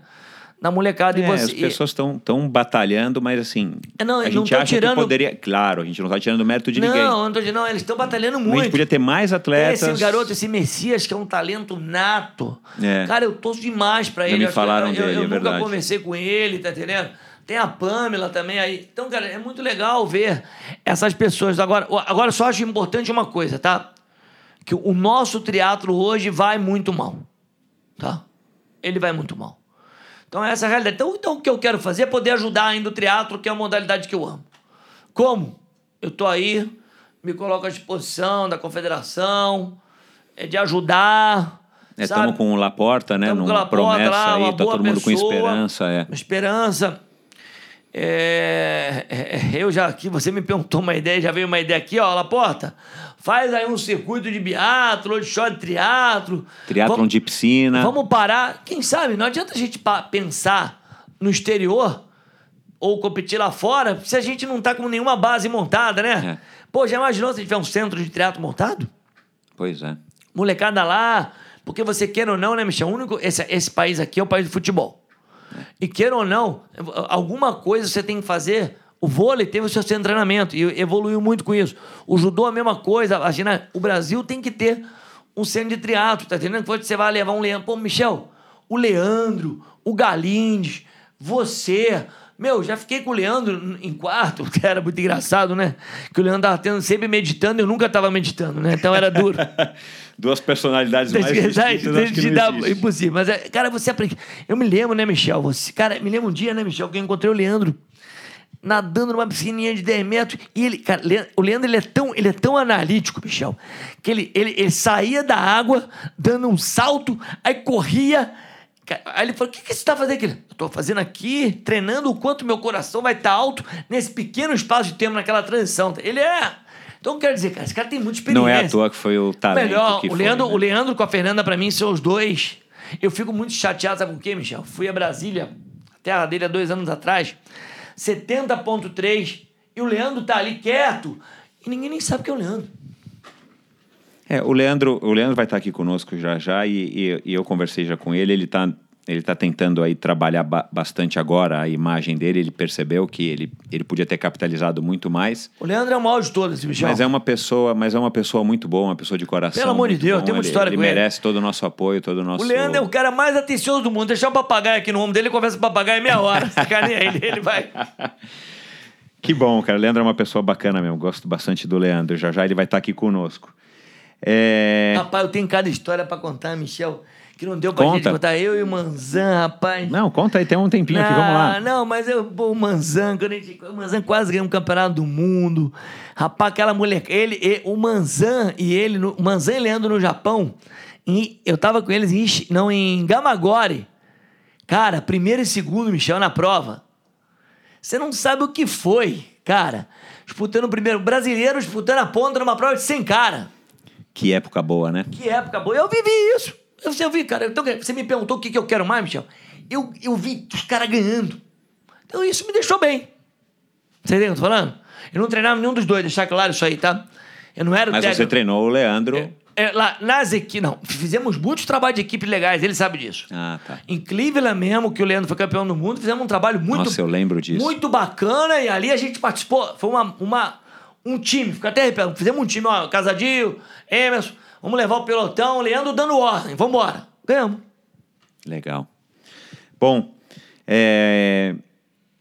Na molecada é, e você. As pessoas estão tão batalhando, mas assim. É, não, a gente acha tirando... que poderia. Claro, a gente não está tirando mérito de não, ninguém. Não, não, não, eles estão batalhando muito. A gente podia ter mais atletas. Esse garoto, esse Messias, que é um talento nato. É. Cara, eu torço demais para ele. Me falaram eu, dele, eu, eu é nunca verdade. conversei com ele, tá entendendo? Tem a Pamela também aí. Então, cara, é muito legal ver essas pessoas. Agora, agora só acho importante uma coisa, tá? Que o nosso teatro hoje vai muito mal tá? Ele vai muito mal. Então essa é a realidade. Então, então o que eu quero fazer é poder ajudar ainda o teatro, que é a modalidade que eu amo. Como? Eu tô aí, me coloco à disposição da confederação, é de ajudar. Estamos é, com o Laporta, né? Tamo Numa Laporta, promessa lá, aí, tá todo mundo pessoa, com esperança. É. Esperança. É, é, é, eu já aqui, você me perguntou uma ideia, já veio uma ideia aqui, ó, Laporta. Faz aí um circuito de biatlo, de short triatlo. Triatlon de piscina. Vamos parar. Quem sabe? Não adianta a gente pensar no exterior ou competir lá fora se a gente não tá com nenhuma base montada, né? É. Pô, já imaginou se tiver um centro de triatlo montado? Pois é. Molecada lá, porque você quer ou não, né, Michel? O único, esse, esse país aqui é o país do futebol. É. E queira ou não, alguma coisa você tem que fazer o vôlei teve o seu treinamento e evoluiu muito com isso. O judô, a mesma coisa. Imagina, o Brasil tem que ter um centro de triatlo, tá entendendo? Você vai levar um Leandro. Pô, Michel, o Leandro, o Galindes, você. Meu, já fiquei com o Leandro em quarto, que era muito engraçado, né? Que o Leandro tava tendo, sempre meditando e eu nunca tava meditando, né? Então era duro. Duas personalidades mais distintas, de dar, Impossível. Mas, é, cara, você aprende... Eu me lembro, né, Michel? Você, cara, me lembro um dia, né, Michel, que eu encontrei o Leandro nadando numa piscininha de 10 metros. E ele, cara, o Leandro ele é tão, ele é tão analítico, Michel, que ele, ele, ele saía da água, dando um salto, aí corria. Aí ele falou: O que, que você está fazendo aqui? Eu estou fazendo aqui, treinando o quanto meu coração vai estar tá alto nesse pequeno espaço de tempo, naquela transição. Ele é. Então, quero dizer, cara, esse cara tem muita experiência. Não é à toa que foi o talento. Melhor, que o, Leandro, foi, né? o Leandro com a Fernanda, para mim, são os dois. Eu fico muito chateado, sabe com o quê, Michel? Fui a Brasília, terra dele, há dois anos atrás. 70,3 e o Leandro tá ali quieto e ninguém nem sabe que é o Leandro. É, o Leandro, o Leandro vai estar aqui conosco já já e, e, e eu conversei já com ele, ele está ele está tentando aí trabalhar ba bastante agora a imagem dele. Ele percebeu que ele, ele podia ter capitalizado muito mais. O Leandro é o maior de todos, esse bichão. Mas é uma pessoa, mas é uma pessoa muito boa, uma pessoa de coração. Pelo amor de Deus, tem uma ele, história ele com ele. merece todo o nosso apoio, todo o nosso. O Leandro é o cara mais atencioso do mundo. Deixar um papagaio aqui no ombro dele, ele conversa com o papagaio em meia hora. Sacaneia ele, ele vai. Que bom, cara. O Leandro é uma pessoa bacana mesmo. Gosto bastante do Leandro. Já já ele vai estar aqui conosco. É... Rapaz, eu tenho cada história pra contar, Michel, que não deu pra Conta. gente contar. Eu e o Manzan, rapaz. Não, conta aí, tem um tempinho aqui, vamos lá. Ah, Não, mas eu, pô, o Manzan, quando a gente, o Manzan quase ganhou um campeonato do mundo. Rapaz, aquela mulher, ele, e- o Manzan e ele, no, o Manzan e Leandro no Japão, em- eu tava com eles em, não, em Gamagori. Cara, primeiro e segundo, Michel, na prova. Você não sabe o que foi, cara. Disputando o primeiro, brasileiro disputando a ponta numa prova de 100 cara. Que época boa, né? Que época boa. Eu vivi isso. Eu, eu vi, cara. Então, você me perguntou o que, que eu quero mais, Michel. Eu, eu vi os caras ganhando. Então isso me deixou bem. Você entendeu o que eu tô falando? Eu não treinava nenhum dos dois, deixar claro isso aí, tá? Eu não era Mas você técnico. treinou o Leandro. É, lá, nas equipes, não. Fizemos muitos trabalhos de equipe legais, ele sabe disso. Ah, tá. Em Cleveland mesmo, que o Leandro foi campeão do mundo, fizemos um trabalho muito... Nossa, eu lembro disso. Muito bacana, e ali a gente participou. Foi uma, uma, um time, fica até arrepiado. Fizemos um time, ó, Casadinho, Emerson, vamos levar o pelotão, o Leandro dando ordem, vambora. Ganhamos. Legal. Bom, é...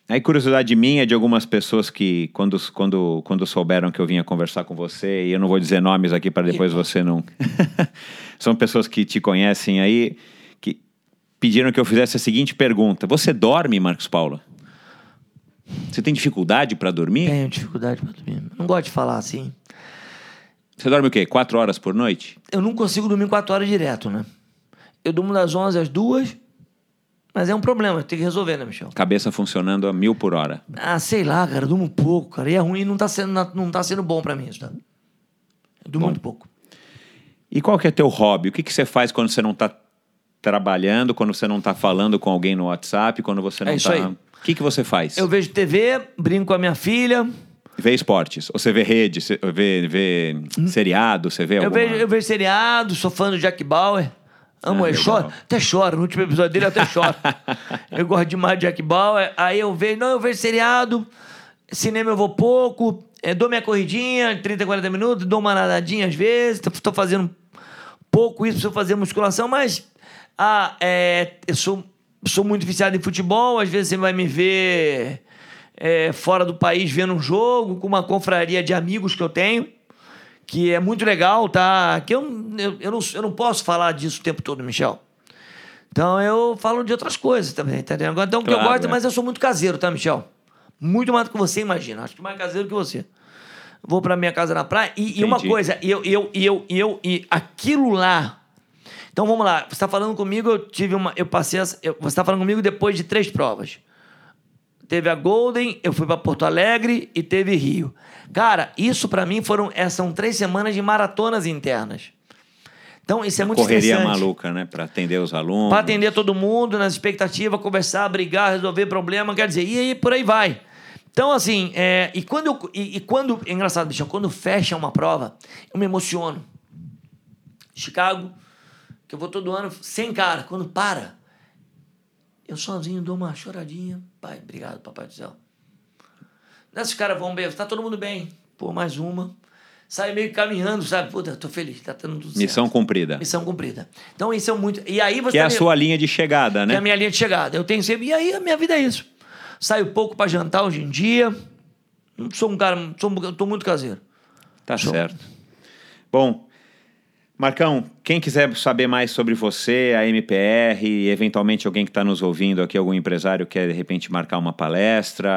aí curiosidade minha de algumas pessoas que, quando, quando, quando souberam que eu vinha conversar com você, e eu não vou dizer nomes aqui para depois você não. São pessoas que te conhecem aí, que pediram que eu fizesse a seguinte pergunta: Você dorme, Marcos Paulo? Você tem dificuldade para dormir? Tenho dificuldade pra dormir. Não gosto de falar assim. Você dorme o quê? Quatro horas por noite? Eu não consigo dormir quatro horas direto, né? Eu durmo das 11 às 2, mas é um problema, tem que resolver, né, Michel? Cabeça funcionando a mil por hora. Ah, sei lá, cara, eu durmo pouco, cara. E é ruim, não tá sendo, não tá sendo bom pra mim isso, tá? Eu durmo Bom. muito pouco. E qual que é teu hobby? O que, que você faz quando você não está trabalhando, quando você não está falando com alguém no WhatsApp, quando você não É isso está... aí. O que, que você faz? Eu vejo TV, brinco com a minha filha. Vê esportes? Ou você vê rede, você vê, vê seriado, você vê Eu alguma... vejo, eu vejo seriado, sou fã do Jack Bauer. Amo Ah, ele, legal. choro, até choro. No último episódio dele eu até choro. eu gosto demais de Jack Bauer. Aí eu vejo, não, eu vejo seriado, cinema eu vou pouco, eh, dou minha corridinha, 30, 40 minutos, dou uma nadadinha às vezes, tô, tô fazendo pouco isso, preciso fazer musculação, mas ah, é, eu sou, sou muito viciado em futebol, às vezes você vai me ver eh, fora do país vendo um jogo, com uma confraria de amigos que eu tenho que é muito legal, tá? Que eu, eu, eu, não, eu não posso falar disso o tempo todo, Michel. Então eu falo de outras coisas também, tá entendendo? Então o que eu Claro, gosto, é. mas eu sou muito caseiro, tá, Michel? Muito mais do que você imagina. Acho que mais caseiro que você. Vou pra minha casa na praia. E, e uma coisa, eu, eu, eu, eu, e aquilo lá. Então vamos lá. Você tá falando comigo, eu tive uma. Eu passei. Essa, eu, você tá falando comigo depois de três provas. Teve a Golden, eu fui para Porto Alegre e teve Rio. Cara, isso para mim foram é, são três semanas de maratonas internas. Então isso é muito Correria estressante. maluca, né? Para atender os alunos. Para atender todo mundo nas expectativas, conversar, brigar, resolver problema, quer dizer, e aí por aí vai. Então, assim, é, e quando eu, e, e quando, é engraçado, bicho, quando fecha uma prova, eu me emociono. Chicago, que eu vou todo ano sem cara, quando para, eu sozinho dou uma choradinha. Pai, obrigado, papai do céu. Nesses caras vão bem, tá todo mundo bem. Pô, mais uma. Sai meio caminhando, sabe? Puta, tô feliz, tá dando tudo Missão certo. cumprida. Missão cumprida. Então isso é muito. E aí você Que é a sua linha de chegada, que é né? a minha linha de chegada. Eu tenho sempre. E aí a minha vida é isso. Saio pouco pra jantar hoje em dia. Não sou um cara. Sou, um- tô muito caseiro. Tá Show. certo. Bom, Marcão, quem quiser saber mais sobre você, a MPR, e eventualmente alguém que está nos ouvindo aqui, algum empresário quer de repente marcar uma palestra,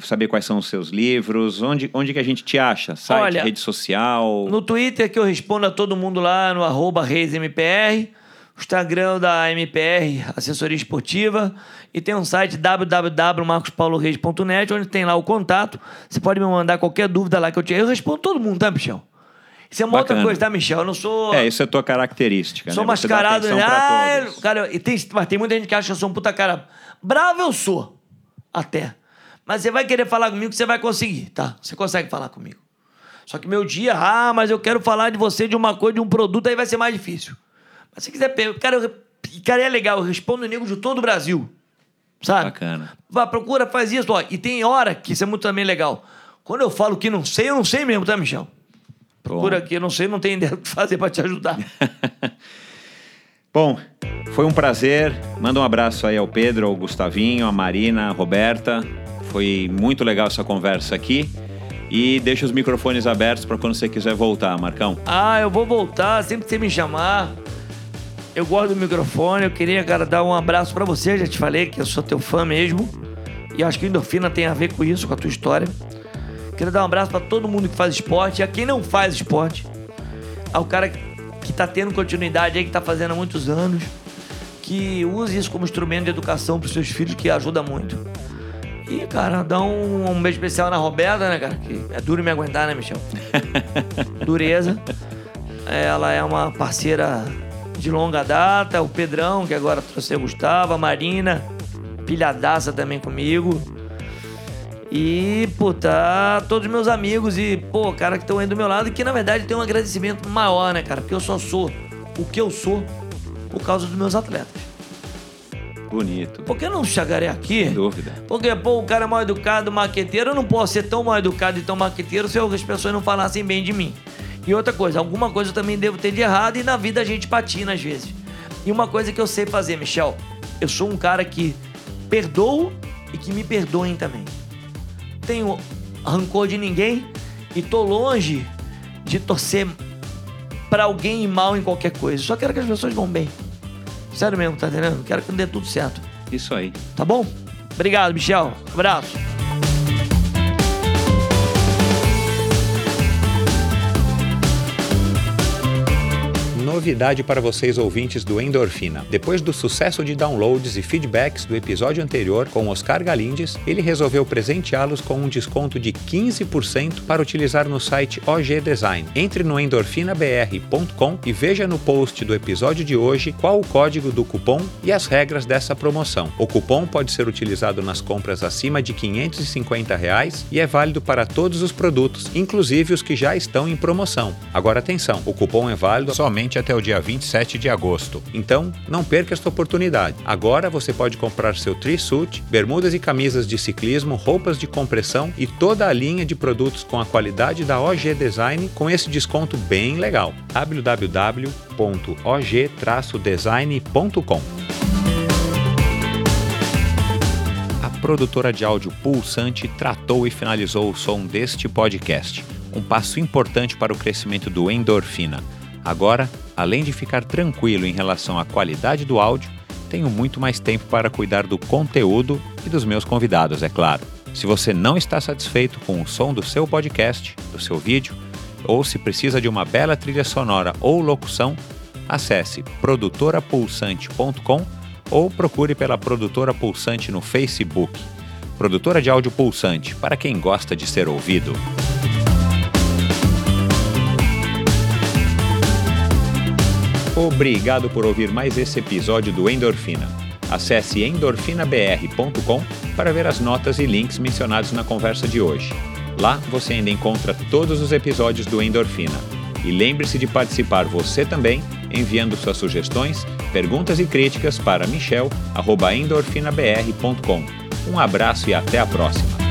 saber quais são os seus livros, onde, onde que a gente te acha? Site, Olha, rede social? No Twitter, que eu respondo a todo mundo lá no arroba ReisMPR. Instagram da MPR, Assessoria Esportiva. E tem um site www.marcospauloreis.net, onde tem lá o contato. Você pode me mandar qualquer dúvida lá que eu te. Eu respondo todo mundo, tá, Michel? Isso é uma outra Bacana. coisa, tá, Michel? Eu não sou. É, isso é tua característica, Sou né? Você dá mascarado. pra Ah, todos. cara, e tem, mas tem muita gente que acha que eu sou um puta cara. Bravo eu sou. Até. Mas você vai querer falar comigo que você vai conseguir, tá? Você consegue falar comigo. Só que meu dia, ah, mas eu quero falar de você de uma coisa, de um produto, aí vai ser mais difícil. Mas se quiser, cara, eu cara, é legal, eu respondo nego de todo o Brasil. Sabe? Bacana. Vá, procura, faz isso. Ó. E tem hora que isso é muito também legal. Quando eu falo que não sei, eu não sei mesmo, tá, Michel? Procura Bom. aqui, eu não sei, não tenho ideia do que fazer pra te ajudar. Bom, foi um prazer. Manda um abraço aí ao Pedro, ao Gustavinho, à Marina, à Roberta. Foi muito legal essa conversa aqui. E deixa os microfones abertos para quando você quiser voltar, Marcão. ah, eu vou voltar, sempre que você me chamar. Eu gosto do microfone, eu queria, cara, dar um abraço pra você. Já te falei que eu sou teu fã mesmo. E acho que o endorfina tem a ver com isso, com a tua história. Queria dar um abraço pra todo mundo que faz esporte, e a quem não faz esporte. Ao cara que tá tendo continuidade aí, que tá fazendo há muitos anos. Que use isso como instrumento de educação pros seus filhos, que ajuda muito. E, cara, dá um, um beijo especial na Roberta, né, cara? Que é duro me aguentar, né, Michel? Dureza. Ela é uma parceira de longa data. O Pedrão, que agora trouxe o Gustavo. A Marina, pilhadaça também comigo. E, pô, tá todos os meus amigos e, pô, cara que estão aí do meu lado e que, na verdade, tem um agradecimento maior, né, cara? Porque eu só sou o que eu sou por causa dos meus atletas. Bonito. Por que não chegarei aqui? Sem dúvida. Porque, pô, o cara é mal educado, marqueteiro, eu não posso ser tão mal educado e tão marqueteiro se as pessoas não falassem bem de mim. E outra coisa, alguma coisa eu também devo ter de errado e na vida a gente patina às vezes. E uma coisa que eu sei fazer, Michel, eu sou um cara que perdoo e que me perdoem também. Tenho rancor de ninguém e tô longe de torcer pra alguém mal em qualquer coisa. Só quero que as pessoas vão bem. Sério mesmo, tá entendendo? Quero que dê tudo certo. Isso aí. Tá bom? Obrigado, Michel. Abraço. Novidade para vocês ouvintes do Endorfina. Depois do sucesso de downloads e feedbacks do episódio anterior com Oscar Galindes, ele resolveu presenteá-los com um desconto de 15% para utilizar no site OG Design. Entre no endorfinabr.com e veja no post do episódio de hoje qual o código do cupom e as regras dessa promoção. O cupom pode ser utilizado nas compras acima de 550 reais e é válido para todos os produtos, inclusive os que já estão em promoção. Agora atenção, o cupom é válido somente até o dia 27 de agosto. Então, não perca esta oportunidade. Agora você pode comprar seu tri-suit, bermudas e camisas de ciclismo, roupas de compressão e toda a linha de produtos com a qualidade da OG Design com esse desconto bem legal. www.og-design.com A produtora de áudio Pulsante tratou e finalizou o som deste podcast, um passo importante para o crescimento do Endorfina. Agora, além de ficar tranquilo em relação à qualidade do áudio, tenho muito mais tempo para cuidar do conteúdo e dos meus convidados, é claro. Se você não está satisfeito com o som do seu podcast, do seu vídeo, ou se precisa de uma bela trilha sonora ou locução, acesse produtorapulsante.com ou procure pela Produtora Pulsante no Facebook. Produtora de áudio pulsante, para quem gosta de ser ouvido. Obrigado por ouvir mais esse episódio do Endorfina. Acesse endorfinabr.com para ver as notas e links mencionados na conversa de hoje. Lá você ainda encontra todos os episódios do Endorfina. E lembre-se de participar você também, enviando suas sugestões, perguntas e críticas para michel.endorfinabr.com. Um abraço e até a próxima!